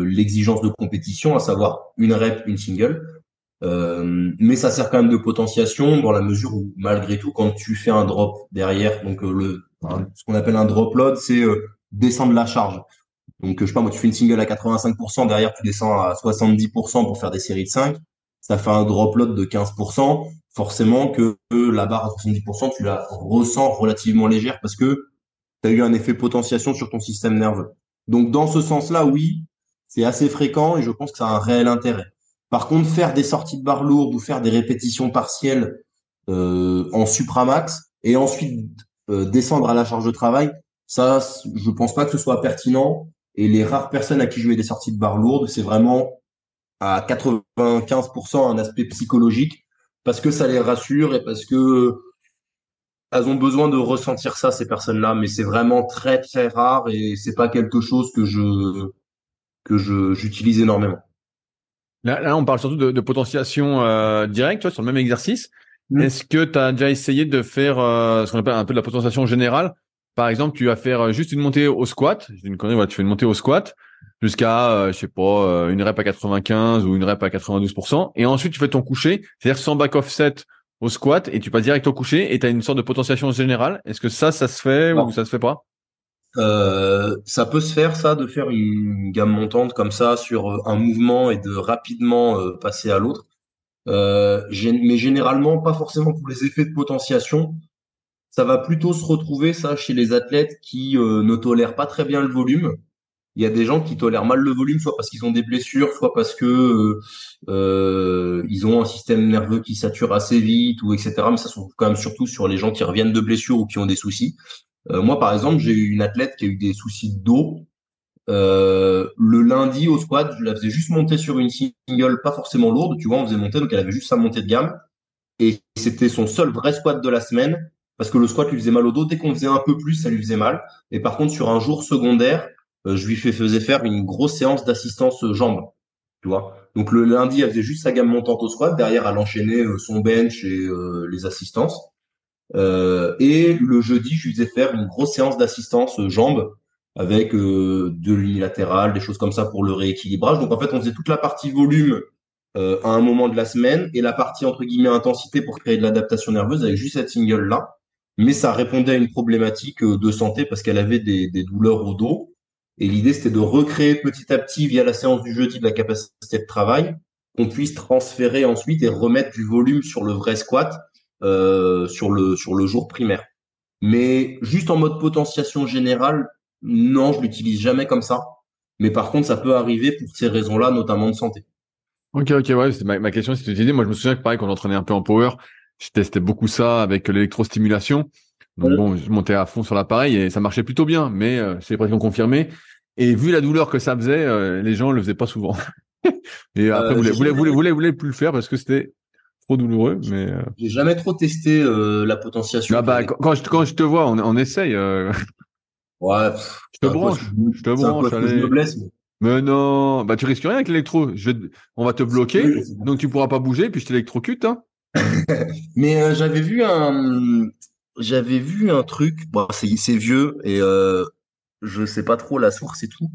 l'exigence de compétition, à savoir une rep, une single. Euh, mais ça sert quand même de potentiation dans la mesure où malgré tout quand tu fais un drop derrière donc euh, le ce qu'on appelle un drop load c'est euh, descendre la charge. Donc euh, je sais pas moi tu fais une single à 85% derrière tu descends à 70% pour faire des séries de 5 ça fait un drop load de 15% forcément que la barre à 70% tu la ressens relativement légère parce que tu as eu un effet potentiation sur ton système nerveux. Donc dans ce sens-là oui c'est assez fréquent et je pense que ça a un réel intérêt par contre, faire des sorties de barre lourdes ou faire des répétitions partielles euh, en supramax et ensuite euh, descendre à la charge de travail, ça, je pense pas que ce soit pertinent. Et les rares personnes à qui je mets des sorties de barre lourdes, c'est vraiment à 95% un aspect psychologique parce que ça les rassure et parce que elles ont besoin de ressentir ça ces personnes-là. Mais c'est vraiment très très rare et c'est pas quelque chose que je que je j'utilise énormément. Là, là, on parle surtout de, de potentiation euh, directe, tu vois, sur le même exercice. Mm. Est-ce que tu as déjà essayé de faire euh, ce qu'on appelle un peu de la potentiation générale? Par exemple, tu vas faire euh, juste une montée au squat. Je dis une connerie, voilà, tu fais une montée au squat jusqu'à, euh, je sais pas, une rep à 95 ou une rep à 92%. Et ensuite, tu fais ton coucher, c'est-à-dire sans back offset au squat et tu passes direct au coucher et tu as une sorte de potentiation générale. Est-ce que ça, ça se fait Non. ou ça se fait pas? Euh, ça peut se faire, ça, de faire une gamme montante comme ça sur euh, un mouvement et de rapidement euh, passer à l'autre. Euh, mais généralement, pas forcément pour les effets de potentiation. Ça va plutôt se retrouver, ça, chez les athlètes qui ne tolèrent pas très bien le volume. Il y a des gens qui tolèrent mal le volume, soit parce qu'ils ont des blessures, soit parce que ils ont un système nerveux qui sature assez vite, ou etc. Mais ça se trouve quand même surtout sur les gens qui reviennent de blessures ou qui ont des soucis. Euh, moi, par exemple, j'ai eu une athlète qui a eu des soucis de dos. Euh, le lundi au squat, je la faisais juste monter sur une single, pas forcément lourde, tu vois, on faisait monter, donc elle avait juste sa montée de gamme. Et c'était son seul vrai squat de la semaine, parce que le squat lui faisait mal au dos. Dès qu'on faisait un peu plus, ça lui faisait mal. Et par contre, sur un jour secondaire, euh, je lui fais- faisais faire une grosse séance d'assistance jambes, tu vois. Donc le lundi, elle faisait juste sa gamme montante au squat. Derrière, elle enchaînait son bench et les assistances. Euh, et le jeudi, je lui faisais faire une grosse séance d'assistance euh, jambes avec euh, de l'unilatéral, des choses comme ça pour le rééquilibrage. Donc en fait, on faisait toute la partie volume à un moment de la semaine et la partie entre guillemets intensité pour créer de l'adaptation nerveuse avec juste cette single là. Mais ça répondait à une problématique de santé parce qu'elle avait des, des douleurs au dos. Et l'idée, c'était de recréer petit à petit via la séance du jeudi de la capacité de travail qu'on puisse transférer ensuite et remettre du volume sur le vrai squat euh, sur le sur le jour primaire. Mais juste en mode potentiation générale, non, je l'utilise jamais comme ça. Mais par contre, ça peut arriver pour ces raisons-là, notamment de santé. Ok, ok, ouais, c'est ma, ma question, c'était d'idée. Moi, je me souviens que pareil, quand j'entraînais un peu en power, je testais beaucoup ça avec l'électrostimulation. Donc bon, je montais à fond sur l'appareil et ça marchait plutôt bien, mais euh, c'est pratiquement confirmé. Et vu la douleur que ça faisait, euh, les gens le faisaient pas souvent. [laughs] et après, Euh, vous voulez, j'ai voulez, voulez, voulez plus le faire parce que c'était trop douloureux. Mais euh, J'ai jamais trop testé euh, la potentiation. ah bah, quand, quand je, quand je te vois, on, on essaye. euh, Ouais, pff, je te un branche, je te branche. je me blesse. mais- Mais non, bah tu risques rien avec l'électro. Je vais, te- on va te bloquer, Oui, donc tu pourras pas bouger, puis je t'électrocute. Hein. [laughs] Mais euh, j'avais vu un, j'avais vu un truc. Bon, c'est vieux et je sais pas trop la source et tout,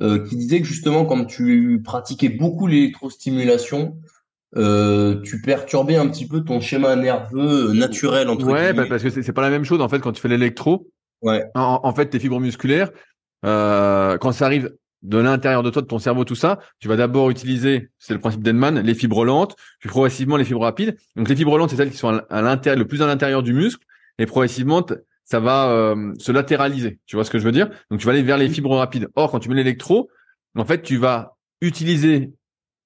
euh, qui disait que justement, quand tu pratiquais beaucoup l'électrostimulation, tu perturbais un petit peu ton schéma nerveux naturel entre Ouais, bah, parce que c'est pas la même chose en fait quand tu fais l'électro. Ouais. En, fait, tes fibres musculaires, quand ça arrive de l'intérieur de toi, de ton cerveau, tout ça, tu vas d'abord utiliser, c'est le principe d'Enman, les fibres lentes, puis progressivement les fibres rapides. Donc les fibres lentes, c'est celles qui sont à l'intérieur, le plus à l'intérieur du muscle, et progressivement, ça va euh, se latéraliser. Tu vois ce que je veux dire? Donc tu vas aller vers les fibres rapides. Or, quand tu mets l'électro, en fait, tu vas utiliser,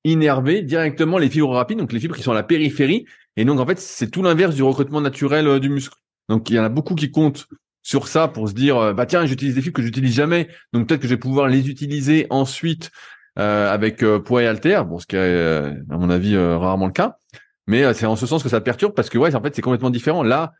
innerver directement les fibres rapides, donc les fibres qui sont à la périphérie. Et donc, en fait, c'est tout l'inverse du recrutement naturel euh, du muscle. Donc, il y en a beaucoup qui comptent sur ça pour se dire euh, bah tiens j'utilise des fibres que j'utilise jamais donc peut-être que je vais pouvoir les utiliser ensuite euh, avec poids et halter bon ce qui est à mon avis rarement le cas mais c'est en ce sens que ça perturbe parce que ouais en fait c'est complètement différent là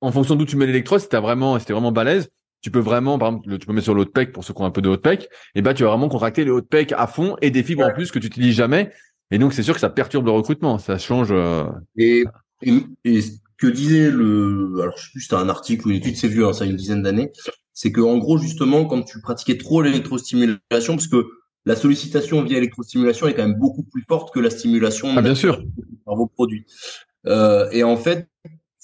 en fonction d'où tu mets l'électrode t'as vraiment si vraiment balèze tu peux vraiment par exemple tu peux mettre sur haut pec pour ceux qui ont un peu de haut pec et bah tu vas vraiment contracter le haut pec à fond et des fibres en plus que tu utilises jamais et donc c'est sûr que ça perturbe le recrutement ça change et, et que disait le, alors je sais plus, c'était un article ou une étude, c'est vieux, hein, ça a une dizaine d'années, c'est que en gros justement quand tu pratiquais trop l'électrostimulation, parce que la sollicitation via électrostimulation est quand même beaucoup plus forte que la stimulation ah, bien sûr. par vos produits. Euh, et en fait,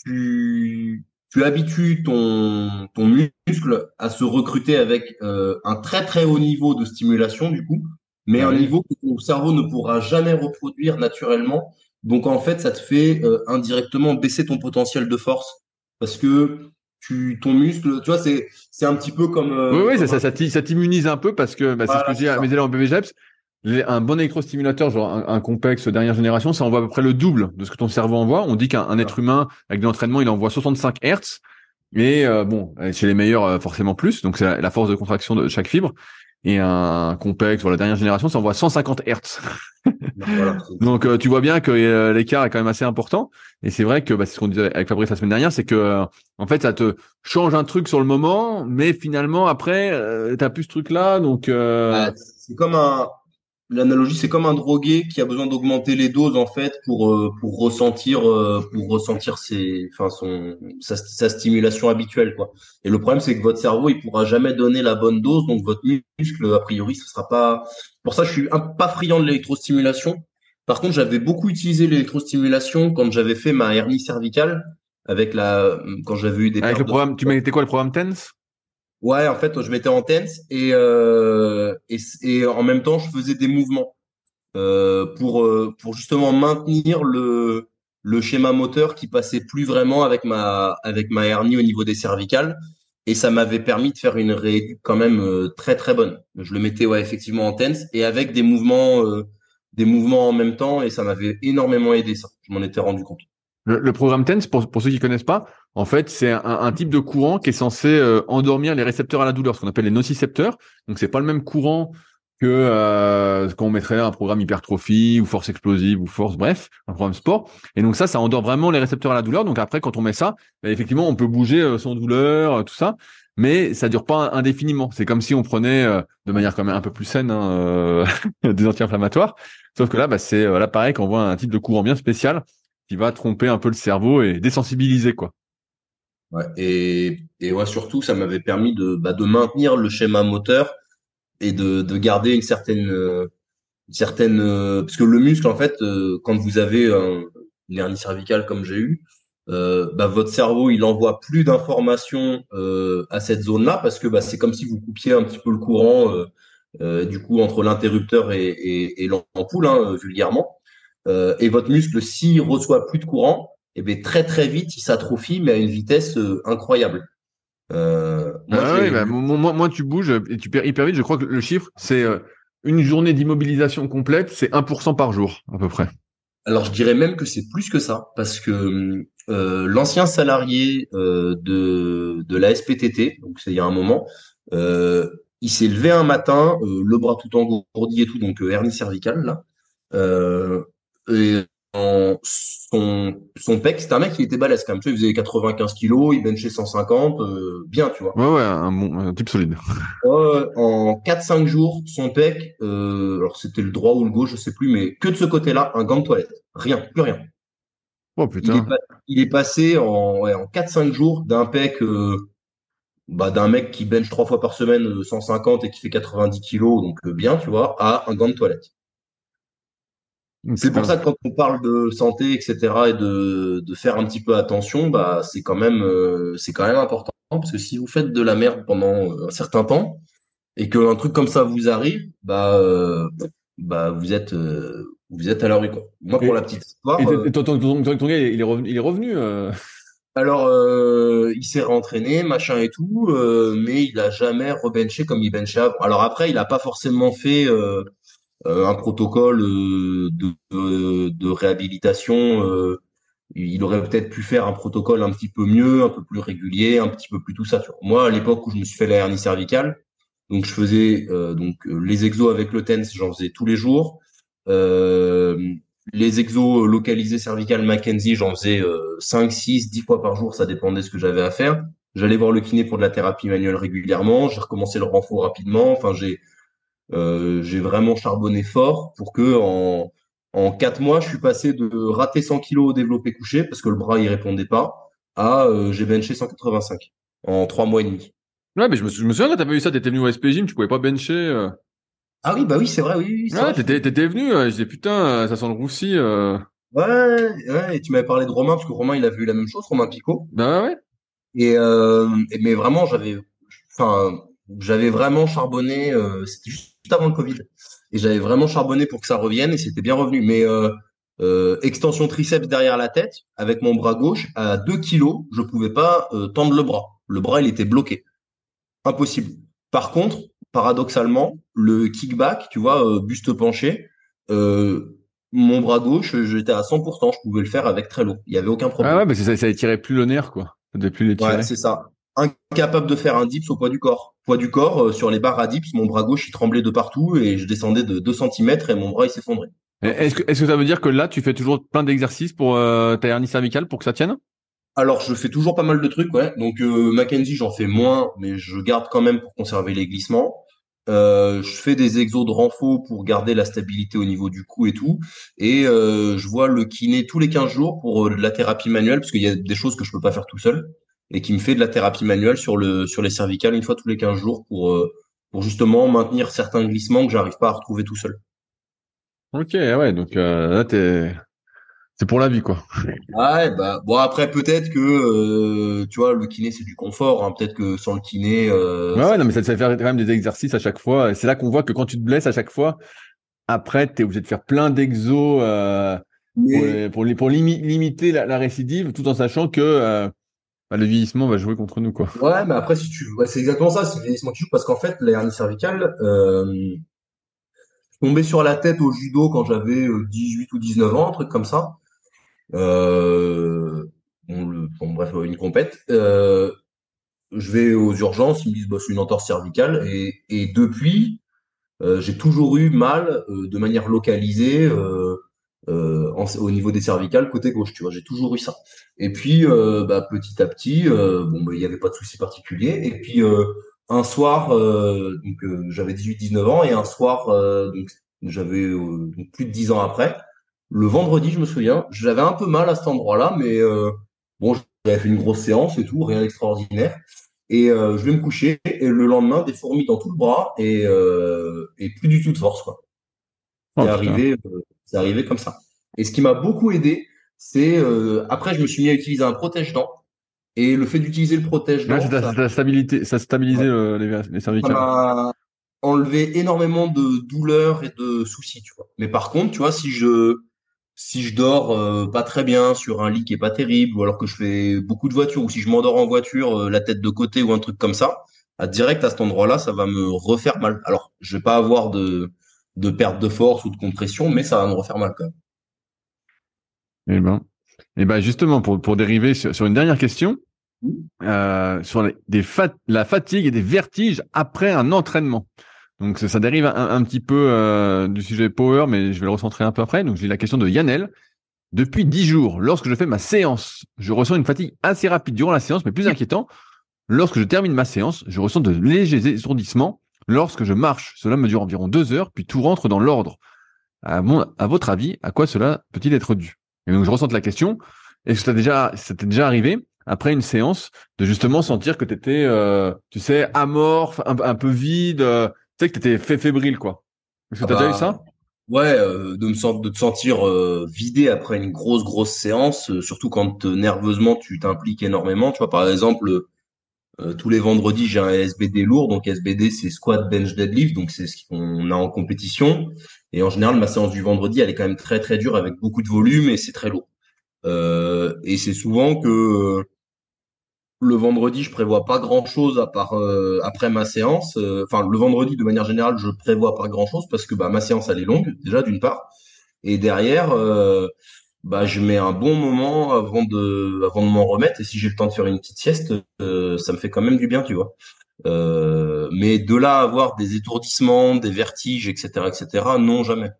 tu, tu habitues ton, ton muscle à se recruter avec euh, un très très haut niveau de stimulation du coup, mais un niveau que ton cerveau ne pourra jamais reproduire naturellement. Donc en fait, ça te fait euh, indirectement baisser ton potentiel de force parce que tu ton muscle, tu vois, c'est c'est un petit peu comme. Euh, oui, oui, ça, ça, ça t'immunise un peu parce que bah, c'est ce que je dis à mes élèves en Un bon électrostimulateur, genre un, un, complexe dernière génération, ça envoie à peu près le double de ce que ton cerveau envoie. On dit qu'un être humain avec de l'entraînement, il envoie 65 Hertz. Mais euh, bon, chez les meilleurs, forcément plus. Donc c'est la, force de contraction de chaque fibre et un complexe la dernière génération, ça envoie 150 Hertz. [laughs] Donc euh, tu vois bien que euh, l'écart est quand même assez important. Et c'est vrai que bah, c'est ce qu'on disait avec Fabrice la semaine dernière, c'est que euh, en fait ça te change un truc sur le moment, mais finalement après t'as plus ce truc là. Donc c'est comme un l'analogie, c'est comme un drogué qui a besoin d'augmenter les doses en fait pour euh, pour ressentir euh, pour ressentir ses, enfin son sa, sa, stimulation habituelle quoi. Et le problème c'est que votre cerveau il pourra jamais donner la bonne dose, donc votre muscle a priori ce sera pas. Pour ça je suis un, pas friand de l'électrostimulation. Par contre j'avais beaucoup utilisé l'électrostimulation quand j'avais fait ma hernie cervicale avec la quand j'avais eu des. Avec le programme, tu mettais quoi le programme TENS Ouais, en fait, je mettais en tense et, euh, et, et en même temps, je faisais des mouvements euh, pour euh, pour justement maintenir le le schéma moteur qui passait plus vraiment avec ma avec ma hernie au niveau des cervicales et ça m'avait permis de faire une rééduque quand même euh, très très bonne. Je le mettais ouais effectivement en tense et avec des mouvements euh, des mouvements en même temps et ça m'avait énormément aidé ça. Je m'en étais rendu compte. Le, programme TENS, pour, pour ceux qui connaissent pas, en fait, c'est un, type de courant qui est censé euh, endormir les récepteurs à la douleur, ce qu'on appelle les nocicepteurs. Donc, c'est pas le même courant que euh, qu'on mettrait un programme hypertrophie ou force explosive ou force, bref, un programme sport. Et donc ça, ça endort vraiment les récepteurs à la douleur. Donc après, quand on met ça, bah, effectivement, on peut bouger euh, sans douleur, tout ça, mais ça dure pas indéfiniment. C'est comme si on prenait de manière quand même un peu plus saine hein, [laughs] des anti-inflammatoires. Sauf que là, bah, c'est là pareil qu'on voit un type de courant bien spécial qui va tromper un peu le cerveau et désensibiliser quoi. Ouais, et, et ouais, surtout, ça m'avait permis de, bah, de maintenir le schéma moteur et de, de garder une certaine, une certaine, parce que le muscle, en fait, euh, quand vous avez un, une hernie cervicale comme j'ai eu, euh, bah, votre cerveau, il envoie plus d'informations euh, à cette zone-là parce que bah, c'est comme si vous coupiez un petit peu le courant, du coup, entre l'interrupteur et, et, et l'ampoule, hein, vulgairement. Euh, et votre muscle, s'il reçoit plus de courant, eh bien, très très vite, il s'atrophie, mais à une vitesse euh, incroyable. Euh, moi, ah bah, moi, tu bouges et tu perds hyper vite. Je crois que le chiffre, c'est une journée d'immobilisation complète, c'est 1% par jour, à peu près. Alors, je dirais même que c'est plus que ça, parce que l'ancien salarié de, de la SPTT, donc c'est il y a un moment, il s'est levé un matin, le bras tout engourdi et tout, donc hernie cervicale, là. Et en, son, son pec, c'était un mec qui était balèze quand même. Tu vois, il faisait 95 kilos, il benchait 150, euh, bien, tu vois. Ouais, ouais, un, bon, un type solide. [laughs] en 4-5 jours, son pec, euh, alors c'était le droit ou le gauche, je sais plus, mais que de ce côté-là, un gant de toilette. Rien, plus rien. Oh putain. Il est, passé en, ouais, en 4-5 jours d'un pec, euh, bah, d'un mec qui bench trois fois par semaine 150 et qui fait 90 kilos, donc bien, tu vois, à un gant de toilette. C'est pour ça que quand on parle de santé, etc., et de, de faire un petit peu attention, bah c'est quand même euh, c'est quand même important parce que si vous faites de la merde pendant un certain temps et qu'un truc comme ça vous arrive, bah euh, bah vous êtes euh, vous êtes à la rue quoi. Moi pour la petite histoire. Et ton, ton, ton, ton, gars il est revenu il est revenu. Alors euh, il s'est rentraîné machin et tout, mais il a jamais rebenché comme il benchait avant. Alors après il a pas forcément fait euh, un protocole euh, de, de, réhabilitation. Euh, il aurait peut-être pu faire un protocole un petit peu mieux, un peu plus régulier, un petit peu plus tout ça. Moi, à l'époque où je me suis fait la hernie cervicale, donc je faisais donc les exos avec le TENS, j'en faisais tous les jours. les exos localisés cervicales Mackenzie, j'en faisais 5, 6, 10 fois par jour, ça dépendait de ce que j'avais à faire. J'allais voir le kiné pour de la thérapie manuelle régulièrement, j'ai recommencé le renfort rapidement, enfin j'ai euh, j'ai vraiment charbonné fort pour que en en quatre mois, je suis passé de rater 100 kilos au développé couché parce que le bras y répondait pas à euh, j'ai benché 185 en trois mois et demi. Ouais, mais je me, je me souviens quand t'avais eu ça, t'étais venu au SP Gym, tu pouvais pas bencher. Euh. Ah oui, bah oui, c'est vrai, oui. oui ouais, t'étais, t'étais venu, je disais putain, ça sent le roussi. Ouais, ouais, et tu m'avais parlé de Romain parce que Romain il avait eu la même chose, Romain Picot. Bah ouais. Et, euh, mais vraiment, j'avais, enfin, j'avais vraiment charbonné. c'était juste avant le Covid. Et j'avais vraiment charbonné pour que ça revienne et c'était bien revenu. Mais euh, euh, extension triceps derrière la tête, avec mon bras gauche, à 2 kilos, je pouvais pas euh, tendre le bras. Le bras, il était bloqué. Impossible. Par contre, paradoxalement, le kickback, tu vois, buste penché, mon bras gauche, j'étais à 100%, je pouvais le faire avec très lourd. Il y avait aucun problème. Ah ouais, mais ça, ça étirait plus le nerf, quoi. De plus les Ouais, c'est ça incapable de faire un dips au poids du corps. Poids du corps, euh, sur les barres à dips, mon bras gauche, il tremblait de partout et je descendais de 2 cm et mon bras, il s'effondrait. Est-ce que, est-ce que ça veut dire que là, tu fais toujours plein d'exercices pour euh, ta hernie cervicale pour que ça tienne? Alors, je fais toujours pas mal de trucs, ouais. Donc, euh, Mackenzie, j'en fais moins, mais je garde quand même pour conserver les glissements. je fais des exos de renfort pour garder la stabilité au niveau du cou et tout. Et je vois le kiné tous les 15 jours pour la thérapie manuelle, parce qu'il y a des choses que je peux pas faire tout seul et qui me fait de la thérapie manuelle sur le sur les cervicales une fois tous les 15 jours pour euh, pour justement maintenir certains glissements que j'arrive pas à retrouver tout seul. Ok, ouais, donc euh, là t'es c'est pour la vie quoi. Ouais, bah bon après peut-être que euh, tu vois le kiné c'est du confort, hein, peut-être que sans le kiné. Euh, ouais, ouais, non mais ça te fait faire quand même des exercices à chaque fois. C'est là qu'on voit que quand tu te blesses à chaque fois, après t'es obligé de faire plein d'exos pour, pour, pour limiter la, la, récidive, tout en sachant que bah, le vieillissement va jouer contre nous, quoi. Ouais, mais après, si tu, c'est exactement ça, c'est le vieillissement qui joue parce qu'en fait, la hernie cervicale, euh, tombé sur la tête au judo quand j'avais 18 euh, ou 19 ans, un truc comme ça. Euh, bon, bref, une compète. Euh, je vais aux urgences, ils me disent, bah, c'est une entorse cervicale. Et, depuis, j'ai toujours eu mal de manière localisée. Euh, au niveau des cervicales côté gauche tu vois j'ai toujours eu ça. Et puis euh, bah, petit à petit euh, bon bah, il n'y avait pas de souci particulier et puis un soir donc j'avais 18 19 ans et un soir donc j'avais plus de 10 ans après le vendredi je me souviens j'avais un peu mal à cet endroit-là mais bon j'avais fait une grosse séance et tout rien d'extraordinaire. Et je vais me coucher et le lendemain des fourmis dans tout le bras et, et plus du tout de force quoi. Oh, c'est arrivé c'est arrivé comme ça. Et ce qui m'a beaucoup aidé, c'est euh, après je me suis mis à utiliser un protège-dents et le fait d'utiliser le protège-dents, ça, stabilité, ça stabilisait les, les cervicales. Ça m'a enlevé énormément de douleurs et de soucis, tu vois. Mais par contre, tu vois, si je si je dors euh, pas très bien sur un lit qui est pas terrible, ou alors que je fais beaucoup de voitures, ou si je m'endors en voiture, euh, la tête de côté ou un truc comme ça, à direct à cet endroit-là, ça va me refaire mal. Alors, je vais pas avoir de de perte de force ou de compression, mais ça va me refaire mal quand même. Eh ben, eh ben justement, pour, pour dériver sur, une dernière question, euh, sur des la fatigue et des vertiges après un entraînement. Donc ça, dérive un, petit peu euh, du sujet power, mais je vais le recentrer un peu après. Donc j'ai la question de Yannel. Depuis dix jours, lorsque je fais ma séance, je ressens une fatigue assez rapide durant la séance, mais plus inquiétant, lorsque je termine ma séance, je ressens de légers étourdissements lorsque je marche. Cela me dure environ deux heures, puis tout rentre dans l'ordre. À, à votre avis, à quoi cela peut-il être dû? Et donc je ressens la question. Est-ce que ça déjà, t'est déjà arrivé après une séance de justement sentir que tu étais, euh, tu sais, amorphe, un, peu vide, euh, tu sais que tu étais fait fébrile, quoi? Est-ce que tu as déjà eu ça? Ouais, euh, de me de te sentir euh, vidé après une grosse grosse séance, euh, surtout quand euh, nerveusement tu t'impliques énormément. Tu vois, par exemple, euh, tous les vendredis j'ai un SBD lourd, donc SBD c'est squat, bench, deadlift, donc c'est ce qu'on a en compétition. Et en général, ma séance du vendredi, elle est quand même très très dure avec beaucoup de volume et c'est très lourd. Euh, et c'est souvent que euh, le vendredi, je prévois pas grand-chose à part euh, après ma séance. Euh, Enfin, le vendredi, de manière générale, je prévois pas grand-chose parce que bah, ma séance, elle est longue, déjà, d'une part. Et derrière, euh, bah, je mets un bon moment avant de, avant de m'en remettre. Et si j'ai le temps de faire une petite sieste, ça me fait quand même du bien, tu vois. Euh, mais de là à avoir des étourdissements, des vertiges, etc., etc., non, jamais.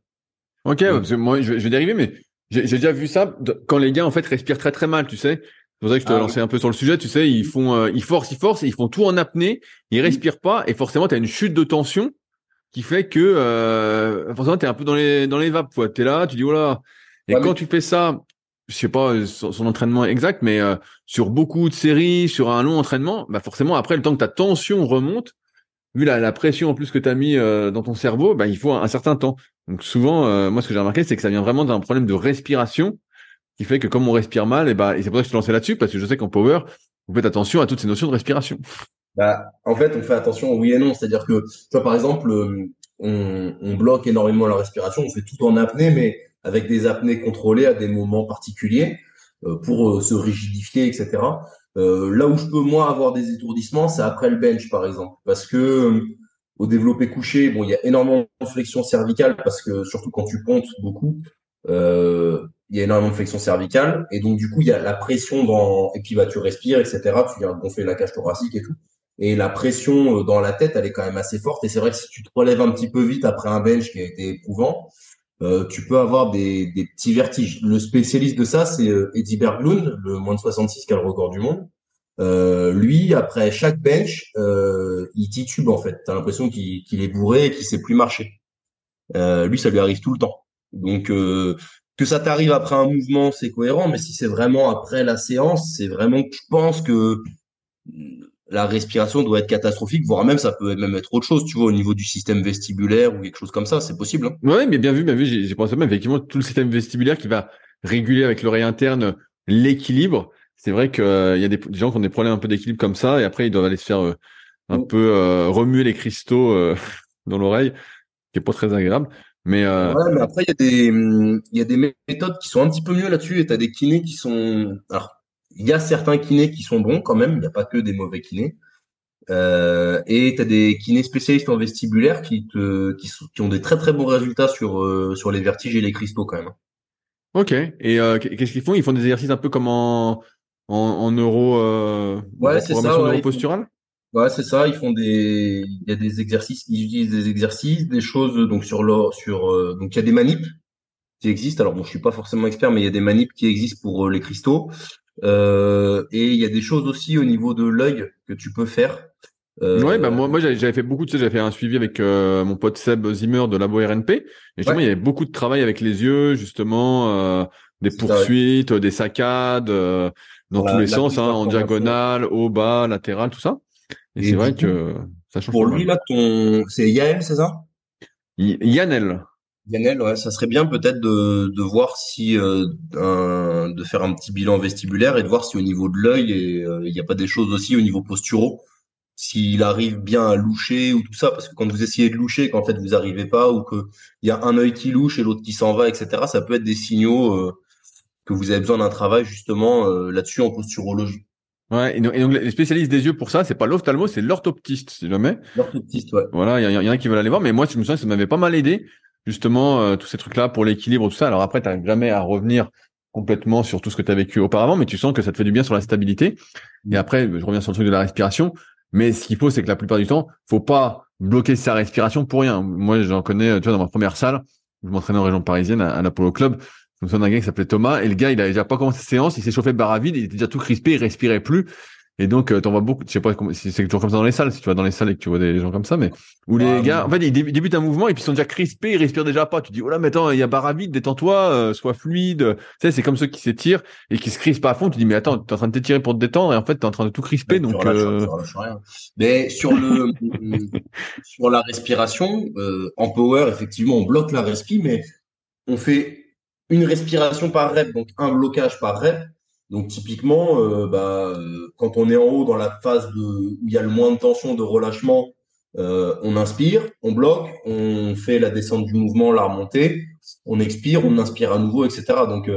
Ok, ouais, Donc, parce que moi, je vais, je vais dériver, mais j'ai déjà vu ça quand les gars, en fait, respirent très très mal, tu sais. C'est pour ça que je te ah lançais oui. un peu sur le sujet, tu sais, ils font, euh, ils forcent, ils forcent, ils font tout en apnée, ils respirent pas, et forcément, tu as une chute de tension qui fait que, euh, forcément, tu es un peu dans les, dans les vapes, quoi. Tu es là, tu dis, oh là. Et Ouais, quand mais tu fais ça, je sais pas son, son entraînement exact, mais euh, sur beaucoup de séries, sur un long entraînement, bah forcément, après, le temps que ta tension remonte, vu la, la pression en plus que tu as mis euh, dans ton cerveau, bah, il faut un, certain temps. Donc souvent, euh, moi, ce que j'ai remarqué, c'est que ça vient vraiment d'un problème de respiration qui fait que comme on respire mal, et, bah, et c'est pour ça que je te lançais là-dessus, parce que je sais qu'en power, vous faites attention à toutes ces notions de respiration. Bah, en fait, on fait attention oui et non. C'est-à-dire que, tu vois, par exemple, euh, on, on bloque énormément la respiration, on fait tout en apnée, mais avec des apnées contrôlées à des moments particuliers euh, pour euh, se rigidifier, etc. Euh, là où je peux, moi, avoir des étourdissements, c'est après le bench, par exemple. Parce que au développé couché, bon, il y a énormément de flexion cervicale, parce que surtout quand tu pontes beaucoup, euh, il y a énormément de flexion cervicale. Et donc, du coup, il y a la pression dans... Et puis, bah, tu respires, etc. Tu viens gonfler la cage thoracique et tout. Et la pression dans la tête, elle est quand même assez forte. Et c'est vrai que si tu te relèves un petit peu vite après un bench qui a été éprouvant, euh, tu peux avoir des, des petits vertiges. Le spécialiste de ça, c'est euh, Eddie Berglund, le moins de 66 qui a le record du monde. Euh, lui, après chaque bench, euh, il titube en fait. T'as l'impression qu'il qu'il est bourré et qu'il sait plus marcher. Euh, lui, ça lui arrive tout le temps. Donc que ça t'arrive après un mouvement, c'est cohérent. Mais si c'est vraiment après la séance, c'est vraiment que je pense que la respiration doit être catastrophique, voire même ça peut même être autre chose, tu vois, au niveau du système vestibulaire ou quelque chose comme ça, c'est possible. Hein. Ouais, mais bien vu, bien vu, j'ai pensé même, effectivement, tout le système vestibulaire qui va réguler avec l'oreille interne l'équilibre. C'est vrai qu'il y a des, des gens qui ont des problèmes un peu d'équilibre comme ça, et après, ils doivent aller se faire euh, un peu euh, remuer les cristaux euh, [laughs] dans l'oreille, qui est pas très agréable. Mais euh, Ouais, mais après, il y a des, hum, y a des méthodes qui sont un petit peu mieux là-dessus, et t'as des kinés qui sont, alors, il y a certains kinés qui sont bons quand même, il n'y a pas que des mauvais kinés. Euh, et tu as des kinés spécialistes en vestibulaire qui te qui, qui ont des très très bons résultats sur euh, sur les vertiges et les cristaux quand même. ok. Et euh, qu'est-ce qu'ils font? Ils font des exercices un peu comme en en, en neuro, euh, Ouais, c'est ça, ouais, font-. Ouais, c'est ça, ils font des il y a des exercices, ils utilisent des exercices, des choses donc sur leur sur euh, donc il y a des manips qui existent. Alors bon, je suis pas forcément expert mais il y a des manips qui existent pour euh, les cristaux. Euh, et il y a des choses aussi au niveau de l'œil que tu peux faire. Ouais, bah Euh, moi, moi j'avais fait beaucoup de ça, j'avais fait un suivi avec euh, mon pote Seb Zimmer de Labo RNP. Et justement, Ouais. il y avait beaucoup de travail avec les yeux, justement, euh, des poursuites, des saccades, euh, dans tous les sens, hein, en diagonale, haut, bas, latéral, tout ça. Et, Et c'est vrai coup, que ça change pour mal. lui là ton c'est Yael, c'est ça? Y- Yannel. Lionel, ouais, ça serait bien peut-être de, de voir si euh, un- de faire un petit bilan vestibulaire et de voir si au niveau de l'œil euh, il n'y a pas des choses aussi au niveau posturaux, s'il arrive bien à loucher ou tout ça, parce que quand vous essayez de loucher, qu'en fait vous arrivez pas ou que il y a un œil qui louche et l'autre qui s'en va, etc. Ça peut être des signaux euh, que vous avez besoin d'un travail justement euh, là-dessus en posturologie. Ouais, et donc, et donc les spécialistes des yeux pour ça, c'est pas l'ophtalmo, c'est l'orthoptiste, si jamais. L'orthoptiste, ouais. Voilà, il y, y en a qui veulent aller voir, mais moi, je me souviens que ça m'avait pas mal aidé, justement, euh, tous ces trucs-là pour l'équilibre, tout ça. Alors après, tu n'arrives jamais à revenir complètement sur tout ce que tu as vécu auparavant, mais tu sens que ça te fait du bien sur la stabilité. Et après, je reviens sur le truc de la respiration. Mais ce qu'il faut, c'est que la plupart du temps, faut pas bloquer sa respiration pour rien. Moi, j'en connais, tu vois, dans ma première salle, je m'entraînais en région parisienne à, à l'Apollo Club. Je me souviens d'un gars qui s'appelait Thomas, et le gars, il avait déjà pas commencé sa séance, il s'est chauffé barre à vide, il était déjà tout crispé, il respirait plus. Et donc, euh, t'en vois beaucoup, je sais pas si c'est toujours comme ça dans les salles, si tu vas dans les salles et que tu vois des gens comme ça, mais où les gars, en fait, ils débutent un mouvement et puis ils sont déjà crispés, ils respirent déjà pas. Tu dis, oh là, mais attends, il y a barre vide, détends-toi, euh, sois fluide. Tu sais, c'est comme ceux qui s'étirent et qui se crispent pas à fond. Tu dis, mais attends, t'es en train de t'étirer pour te détendre et en fait, t'es en train de tout crisper. donc, euh... rien. Mais sur le, [laughs] sur la respiration, euh, en power, effectivement, on bloque la respi, mais on fait une respiration par rep, donc un blocage par rep donc typiquement, euh, bah, euh, quand on est en haut dans la phase de, où il y a le moins de tension, de relâchement, euh, on inspire, on bloque, on fait la descente du mouvement, la remontée, on expire, on inspire à nouveau, etc. Donc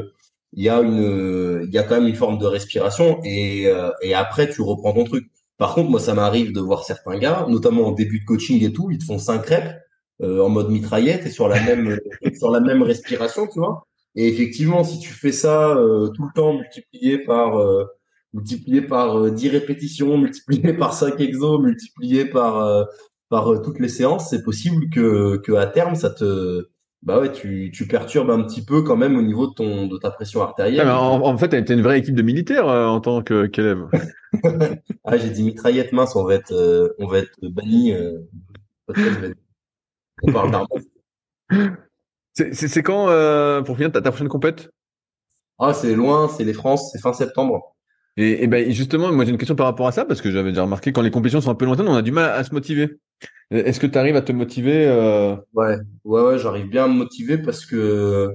il y a une, il y a quand même une forme de respiration et, après tu reprends ton truc. Par contre, moi ça m'arrive de voir certains gars, notamment en début de coaching et tout, ils te font cinq reps en mode mitraillette et sur la même [laughs] sur la même respiration, tu vois. Et effectivement, si tu fais ça euh, tout le temps, multiplié par euh, multiplié par 10 euh, répétitions, [laughs] multiplié par 5 exos, multiplié par par toutes les séances, c'est possible que que à terme ça te bah ouais, tu, tu perturbes un petit peu quand même au niveau de ton de ta pression artérielle. Ah, en, en, fait, t'as une vraie équipe de militaires en tant que qu'élève. [laughs] ah, j'ai dit mitraillette mince, on va être on va être banni. on parle d'armes. [laughs] C'est quand, euh, pour finir, ta, ta prochaine compète? Ah, c'est loin, c'est les France, c'est fin septembre. Et, et ben justement, moi j'ai une question par rapport à ça, parce que j'avais déjà remarqué quand les compétitions sont un peu lointaines, on a du mal à, se motiver. Est-ce que tu arrives à te motiver euh... Ouais, ouais, ouais, j'arrive bien à me motiver parce que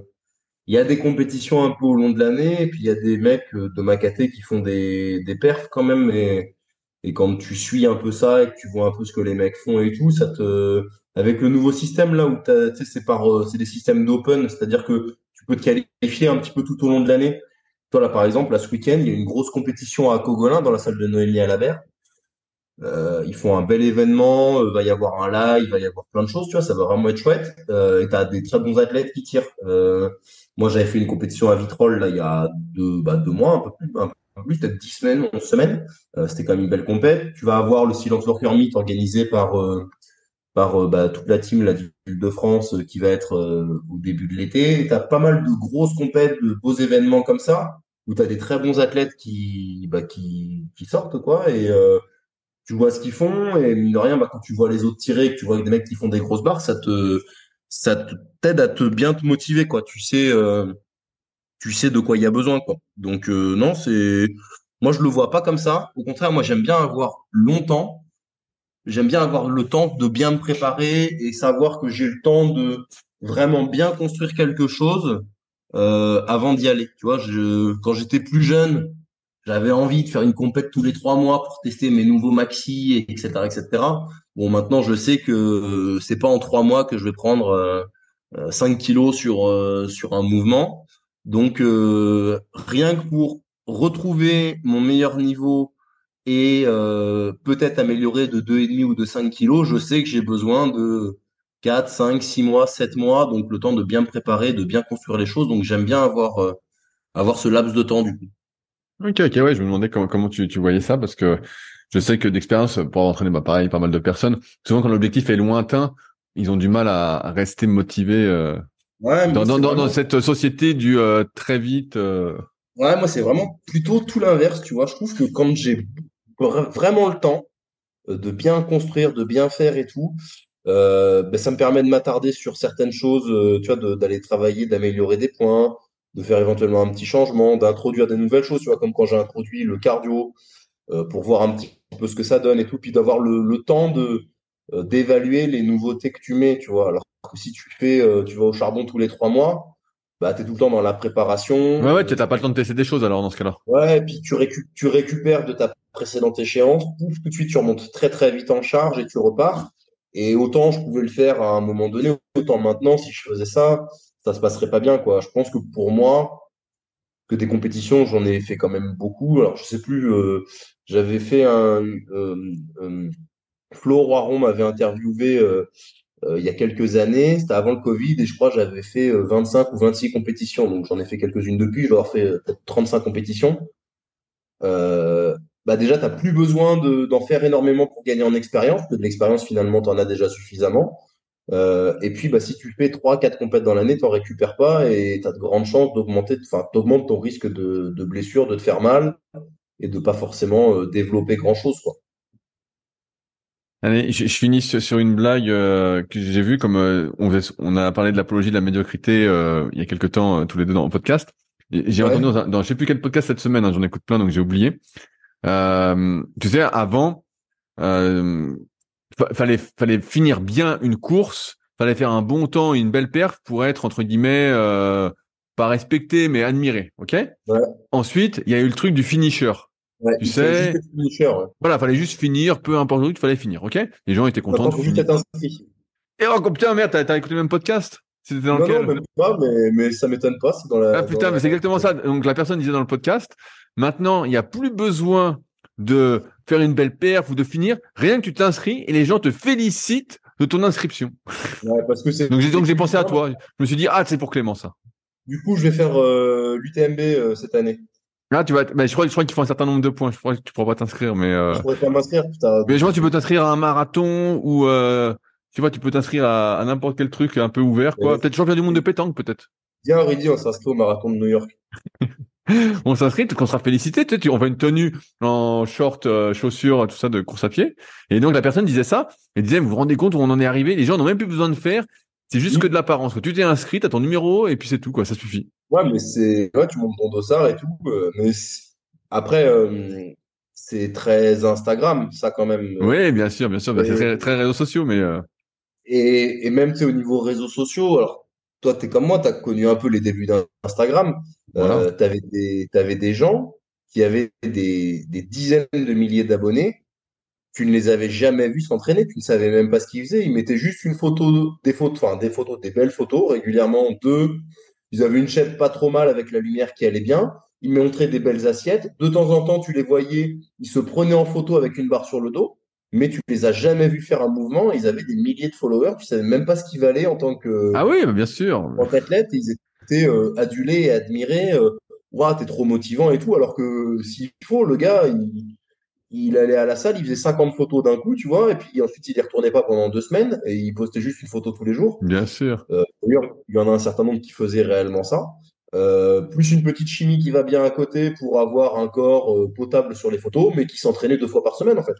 il y a des compétitions un peu au long de l'année, et puis il y a des mecs euh, de ma qui font des, des perfs quand même, et, et quand tu suis un peu ça et que tu vois un peu ce que les mecs font et tout, ça te, avec le nouveau système là où tu c'est par, euh, c'est des systèmes d'open, c'est-à-dire que tu peux te qualifier un petit peu tout au long de l'année. Toi là, par exemple, là ce week-end, il y a une grosse compétition à Cogolin dans la salle de Noémie à la Berre. Euh, ils font un bel événement, il euh, va y avoir un live, il va y avoir plein de choses, tu vois, ça va vraiment être chouette. Euh, et t'as des très bons athlètes qui tirent. Euh, moi, j'avais fait une compétition à Vitrolles là il y a deux, bah, deux mois, un peu plus, un peu plus, peut-être dix semaines, onze semaines. Euh, C'était quand même une belle compète. Tu vas avoir le Silence Worker Meet organisé par par euh, bah, toute la team la de France euh, qui va être euh, au début de l'été. Tu as pas mal de grosses compètes, de beaux événements comme ça, où tu as des très bons athlètes qui, bah, qui, sortent, quoi, et tu vois ce qu'ils font, et mine de rien, bah, quand tu vois les autres tirer, que tu vois des mecs qui font des grosses barres, ça te ça t'aide à te bien te motiver, quoi. Tu sais, tu sais de quoi il y a besoin, quoi. Donc non, c'est moi je le vois pas comme ça. Au contraire, moi j'aime bien avoir longtemps j'aime bien avoir le temps de bien me préparer et savoir que j'ai le temps de vraiment bien construire quelque chose euh, avant d'y aller. Tu vois, je, quand j'étais plus jeune, j'avais envie de faire une compète tous les trois mois pour tester mes nouveaux maxi, etc., etc. Bon, maintenant, je sais que c'est pas en trois mois que je vais prendre euh, 5 euh, kilos sur euh, sur un mouvement. Donc, euh, rien que pour retrouver mon meilleur niveau et euh, peut-être améliorer de 2,5 ou de 5 kilos, je sais que j'ai besoin de 4, 5, 6 mois, 7 mois, donc le temps de bien me préparer, de bien construire les choses. Donc j'aime bien avoir, euh, avoir ce laps de temps du coup. Ok, ok, ouais, je me demandais comment, comment tu, tu voyais ça parce que je sais que d'expérience, pour entraîner bah, pareil, pas mal de personnes, souvent quand l'objectif est lointain, ils ont du mal à rester motivés euh, ouais, dans, dans, dans, cette société du euh, très vite. Euh. Ouais, moi c'est vraiment plutôt tout l'inverse, tu vois. Je trouve que quand j'ai vraiment le temps euh, de bien construire, de bien faire et tout, euh, ben, ça me permet de m'attarder sur certaines choses, euh, tu vois, d'aller travailler, d'améliorer des points, de faire éventuellement un petit changement, d'introduire des nouvelles choses, tu vois, comme quand j'ai introduit le cardio euh, pour voir un petit peu ce que ça donne et tout, puis d'avoir le, le, temps de d'évaluer les nouveautés que tu mets, tu vois. Alors que si tu fais, tu vas au charbon tous les trois mois, bah, tu es tout le temps dans la préparation. Ouais, ouais, tu n'as pas le temps de tester des choses alors dans ce cas-là. Ouais, et puis tu, tu récupères de ta précédente échéance, pouf, tout de suite tu remontes très très vite en charge et tu repars. Et autant je pouvais le faire à un moment donné, autant maintenant, si je faisais ça, ça se passerait pas bien, quoi. Je pense que pour moi, que des compétitions, j'en ai fait quand même beaucoup. Alors, je sais plus, euh, j'avais fait un. Euh, euh, Flo Roiron m'avait interviewé il y a quelques années, c'était avant le Covid, et je crois j'avais fait 25 euh, ou 26 compétitions. Donc j'en ai fait quelques-unes depuis, je vais avoir fait peut-être 35 compétitions. Bah déjà, tu n'as plus besoin d'en faire énormément pour gagner en expérience, parce que de l'expérience, finalement, tu en as déjà suffisamment. Euh, et puis, bah, si tu fais 3-4 compètes dans l'année, tu n'en récupères pas et tu as de grandes chances d'augmenter, enfin, t'augmentes ton risque de, de blessure, de te faire mal. et de pas forcément développer grand chose, quoi. Allez, je, je finis sur, une blague euh, que j'ai vue, comme euh, on, on, a parlé de l'apologie de la médiocrité euh, il y a quelques temps tous les deux dans le podcast. J'ai entendu dans, dans, je sais plus quel podcast cette semaine, hein, j'en écoute plein donc j'ai oublié. Tu sais, avant, fallait fallait finir bien une course, fallait faire un bon temps, une belle perf pour être entre guillemets pas respecté mais admiré, ok? Ouais. Ensuite, il y a eu le truc du finisher. Ouais, tu sais, finisher, ouais. voilà, fallait juste finir, peu importe où, il fallait finir, ok? Les gens étaient contents. de. Et oh putain merde, t'as écouté le même podcast? C'était dans non, lequel? non, même pas, mais, mais ça m'étonne pas. C'est dans la. Ah putain, mais c'est exactement ça. Donc la personne disait dans le podcast, maintenant il n'y a plus besoin de faire une belle perf ou de finir, rien que tu t'inscris et les gens te félicitent de ton inscription. Ouais, parce que c'est. donc j'ai donc j'ai pensé à toi. Je me suis dit ah c'est pour Clément ça. Du coup je vais faire euh, l'UTMB euh, cette année. Ah, tu vas, mais je crois, je crois qu'il faut un certain nombre de points. Je crois que tu pourras pas t'inscrire, mais. Euh... Je pourrais pas m'inscrire. Mais je vois, tu peux t'inscrire à un marathon ou euh... tu vois, tu peux t'inscrire à, à n'importe quel truc un peu ouvert, quoi. Peut-être champion du monde de pétanque, peut-être. Bien, Rudy, on s'inscrit au marathon de New York. [laughs] on s'inscrit, on sera félicité. Tu sais, on fait une tenue en short, euh, chaussures, tout ça de course à pied. Et donc la personne disait ça, et disait, vous vous rendez compte où on en est arrivé? Les gens n'ont même plus besoin de faire. C'est juste que de l'apparence. Tu t'es inscrit, t'as ton numéro et puis c'est tout, quoi. Ça suffit. Ouais, mais c'est, ouais, tu montes ton dossard et tout. Euh, mais après, euh, c'est très Instagram, ça quand même. Oui, bien sûr, bien sûr. Bah, c'est très, très, réseaux sociaux, mais. Et, et même, tu sais, au niveau réseaux sociaux, alors, toi, tu es comme moi, tu as connu un peu les débuts d'Instagram. Euh, tu avais, des, avais des gens qui avaient des, des dizaines de milliers d'abonnés. Tu ne les avais jamais vus s'entraîner, tu ne savais même pas ce qu'ils faisaient. Ils mettaient juste une photo, des photos, enfin des photos, des belles photos, régulièrement deux. Ils avaient une chaîne pas trop mal avec la lumière qui allait bien ils montraient des belles assiettes. De temps en temps, tu les voyais, ils se prenaient en photo avec une barre sur le dos, mais tu les as jamais vus faire un mouvement. Ils avaient des milliers de followers, tu savais même pas ce qu'ils valaient en tant que. Ah oui, bien sûr. En athlète, ils étaient euh, adulés et admirés. Euh, Waouh, t'es trop motivant et tout. Alors que s'il faut, le gars, il, il allait à la salle, il faisait 50 photos d'un coup, tu vois, et puis ensuite il y retournait pas pendant deux semaines et il postait juste une photo tous les jours. Bien sûr. Euh, D'ailleurs, il y en a un certain nombre qui faisaient réellement ça. Euh, plus une petite chimie qui va bien à côté pour avoir un corps euh, potable sur les photos, mais qui s'entraînait deux fois par semaine en fait.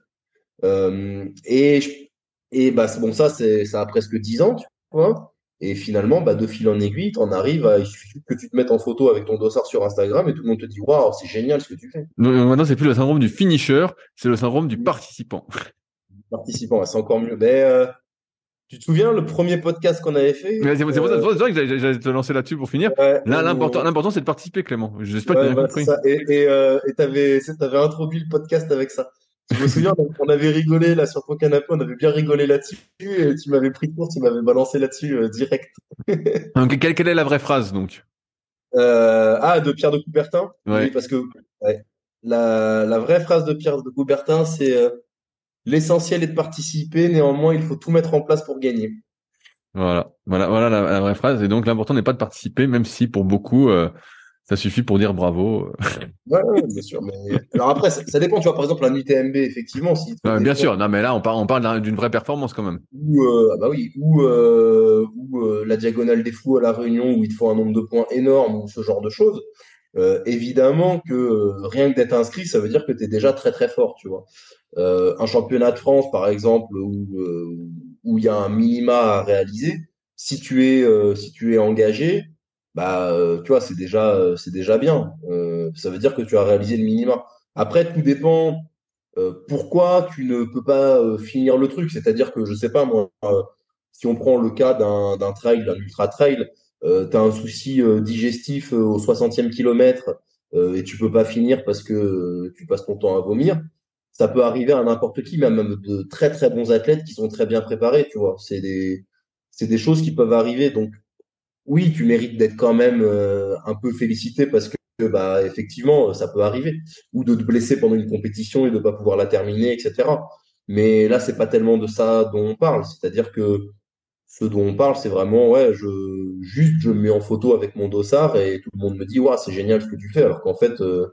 Et et bah bon ça c'est ça a presque dix ans, tu vois. Et finalement, bah, de fil en aiguille, t'en arrives à, il suffit que tu te mettes en photo avec ton dossard sur Instagram et tout le monde te dit, waouh, c'est génial ce que tu fais. maintenant, c'est plus le syndrome du finisher, c'est le syndrome du participant. Participant, c'est encore mieux. Mais, tu te souviens le premier podcast qu'on avait fait? C'est pour ça que j'allais te lancer là-dessus pour finir. Là, l'important, c'est de participer, Clément. J'espère que tu as compris. Et et euh, t'avais, t'avais introduit le podcast avec ça. Je me souviens, on avait rigolé là sur ton canapé, on avait bien rigolé là-dessus, et tu m'avais pris court, tu m'avais balancé là-dessus euh, direct. [laughs] donc, quelle, quelle, est la vraie phrase donc? Euh, Ah, de Pierre de Coubertin? Oui, parce que ouais, la, la vraie phrase de Pierre de Coubertin, c'est euh, L'essentiel est de participer, néanmoins, il faut tout mettre en place pour gagner. Voilà, voilà, voilà la, vraie phrase. Et donc, l'important n'est pas de participer, même si pour beaucoup, ça suffit pour dire bravo. ouais, bien sûr. Mais... Alors après, ça, dépend. Tu vois, par exemple, un UTMB, effectivement, si. bien sûr. Non, mais là, on parle, on parle d'une vraie performance quand même. Ou, euh, ah bah oui, ou, euh, ou la diagonale des fous à la Réunion, où il te faut un nombre de points énorme, ou ce genre de choses. évidemment que rien que d'être inscrit, ça veut dire que tu es déjà très très fort, tu vois. Euh, un championnat de France, par exemple, où euh, où il y a un minima à réaliser, si tu es euh, si tu es engagé, bah tu vois, c'est déjà c'est déjà bien. ça veut dire que tu as réalisé le minima. Après, tout dépend pourquoi tu ne peux pas finir le truc. C'est-à-dire que je sais pas moi, si on prend le cas d'un trail, d'un ultra trail, euh, tu as un souci digestif au 60e kilomètre et tu peux pas finir parce que tu passes ton temps à vomir ça peut arriver à n'importe qui, même de très très bons athlètes qui sont très bien préparés, tu vois. C'est des, c'est des choses qui peuvent arriver. Donc, oui, tu mérites d'être quand même euh, un peu félicité parce que, bah, effectivement, ça peut arriver. Ou de te blesser pendant une compétition et de pas pouvoir la terminer, etc. Mais là, c'est pas tellement de ça dont on parle. C'est-à-dire que ce dont on parle, c'est vraiment, ouais, je, juste, je me mets en photo avec mon dossard et tout le monde me dit, ouais, c'est génial ce que tu fais. Alors qu'en fait, euh,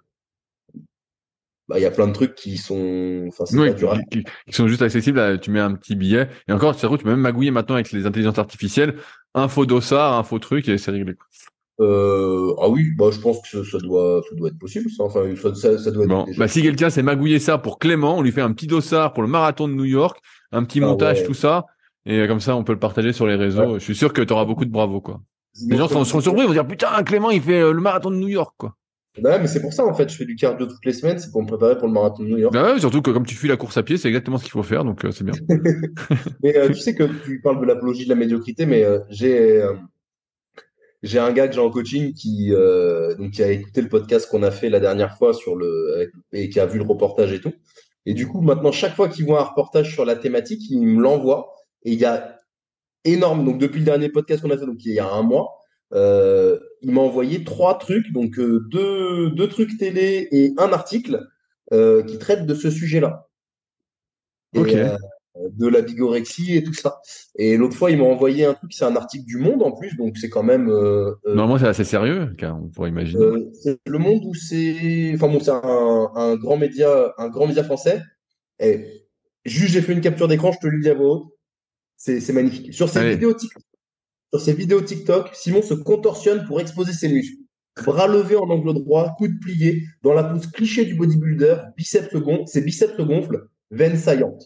bah, il y a plein de trucs qui sont, enfin, qui, sont juste accessibles. tu mets un petit billet. Et encore, c'est vrai, tu peux même magouiller maintenant avec les intelligences artificielles. Un faux dossard, un faux truc, et c'est réglé. Euh, ah oui, bah, je pense que ça doit, ça doit être possible, ça. Enfin, ça, ça, doit être bon, bah, si quelqu'un s'est magouillé ça pour Clément, on lui fait un petit dossard pour le marathon de New York, un petit ah montage, tout ça. Et comme ça, on peut le partager sur les réseaux. Je suis sûr que tu auras beaucoup de bravo, quoi. Les gens seront, surpris, ils vont dire, putain, Clément, il fait le marathon de New York, quoi. Bah ouais, mais c'est pour ça, en fait, je fais du cardio toutes les semaines, c'est pour me préparer pour le marathon de New York. Bah ouais, surtout que comme tu fuis la course à pied, c'est exactement ce qu'il faut faire, donc euh, c'est bien. [laughs] mais euh, tu sais que tu parles de l'apologie de la médiocrité, mais euh, j'ai j'ai un gars que j'ai en coaching qui donc qui a écouté le podcast qu'on a fait la dernière fois sur le et qui a vu le reportage et tout. Et du coup, maintenant, chaque fois qu'il voit un reportage sur la thématique, il me l'envoie. Et il y a énorme. Donc depuis le dernier podcast qu'on a fait, donc il y a un mois, euh, il m'a envoyé trois trucs, donc euh, deux, deux trucs télé et un article euh, qui traite de ce sujet-là. de la bigorexie et tout ça. Et l'autre fois, il m'a envoyé un truc, c'est un article du Monde en plus, donc c'est quand même. Normalement, c'est assez sérieux, car on pourrait imaginer. le Monde où c'est, enfin bon, c'est un, un, grand média, un grand média français. Et juste, j'ai fait une capture d'écran, je te le dis à voix haute. C'est magnifique. Sur ces vidéos TikTok, sur ces vidéos TikTok, Simon se contorsionne pour exposer ses muscles. Bras levés en angle droit, coude plié, dans la pose cliché du bodybuilder, biceps gonflent, ses biceps gonflent, veines saillantes.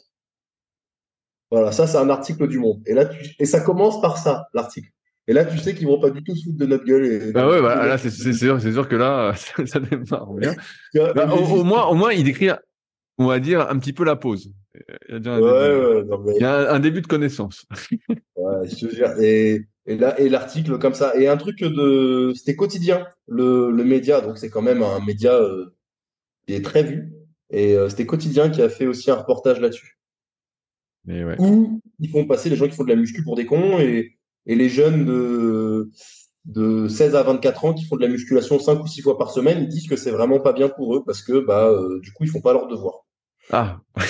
Voilà, ça c'est un article du Monde. Et là, et ça commence par ça, l'article. Et là, tu sais qu'ils vont pas du tout se foutre de notre gueule. Et... Bah ouais, bah, là, c'est sûr, c'est sûr que là, [laughs] ça, démarre bien. [laughs] Bah, au, moins, au moins, il décrit, on va dire, un petit peu la pause. Il y a, un, début, il y a un, début de connaissance. ouais, je te Et, et là, et l'article comme ça. Et un truc de, c'était quotidien, le, le média. Donc c'est quand même un média euh, qui est très vu. Et euh, c'était quotidien qui a fait aussi un reportage là-dessus. Ouais. Où ils font passer les gens qui font de la muscu pour des cons et, et les jeunes de, de 16 à 24 ans qui font de la musculation 5 ou 6 fois par semaine, ils disent que c'est vraiment pas bien pour eux parce que bah euh, du coup ils font pas leur devoir. Ah. [laughs]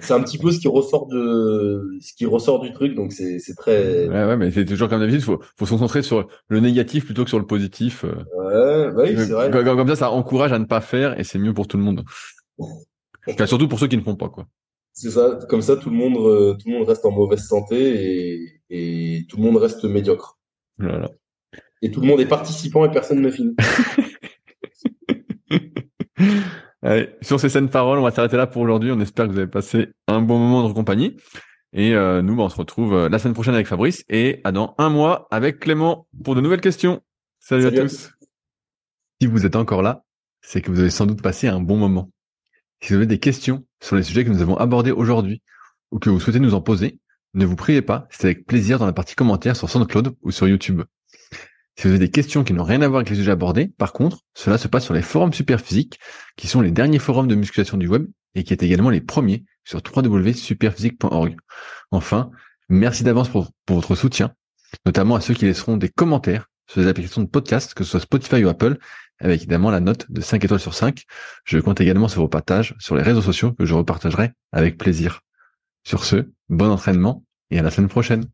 C'est un petit peu ce qui ressort de ce qui ressort du truc, donc c'est très. Ouais, ouais, mais c'est toujours comme d'habitude, faut faut se concentrer sur le négatif plutôt que sur le positif. Euh. Ouais, oui, c'est vrai. Comme ça, ça encourage à ne pas faire et c'est mieux pour tout le monde. [laughs] surtout pour ceux qui ne font pas quoi. C'est ça, comme ça tout le monde euh, tout le monde reste en mauvaise santé et, et tout le monde reste médiocre. Voilà. Et tout le monde est participant et personne ne finit. [laughs] Allez, sur ces scènes paroles, on va s'arrêter là pour aujourd'hui. On espère que vous avez passé un bon moment de compagnie. Et euh, nous, bah, on se retrouve euh, la semaine prochaine avec Fabrice et à dans un mois avec Clément pour de nouvelles questions. Salut, à tous. Si vous êtes encore là, c'est que vous avez sans doute passé un bon moment. Si vous avez des questions sur les sujets que nous avons abordés aujourd'hui ou que vous souhaitez nous en poser, ne vous priez pas, c'est avec plaisir dans la partie commentaires sur SoundCloud ou sur YouTube. Si vous avez des questions qui n'ont rien à voir avec les sujets abordés, par contre, cela se passe sur les forums Superphysique, qui sont les derniers forums de musculation du web et qui est également les premiers sur www.superphysique.org. Enfin, merci d'avance pour, votre soutien, notamment à ceux qui laisseront des commentaires sur les applications de podcast, que ce soit Spotify ou Apple, avec évidemment la note de 5 étoiles sur 5. Je compte également sur vos partages sur les réseaux sociaux que je repartagerai avec plaisir. Sur ce, bon entraînement et à la semaine prochaine.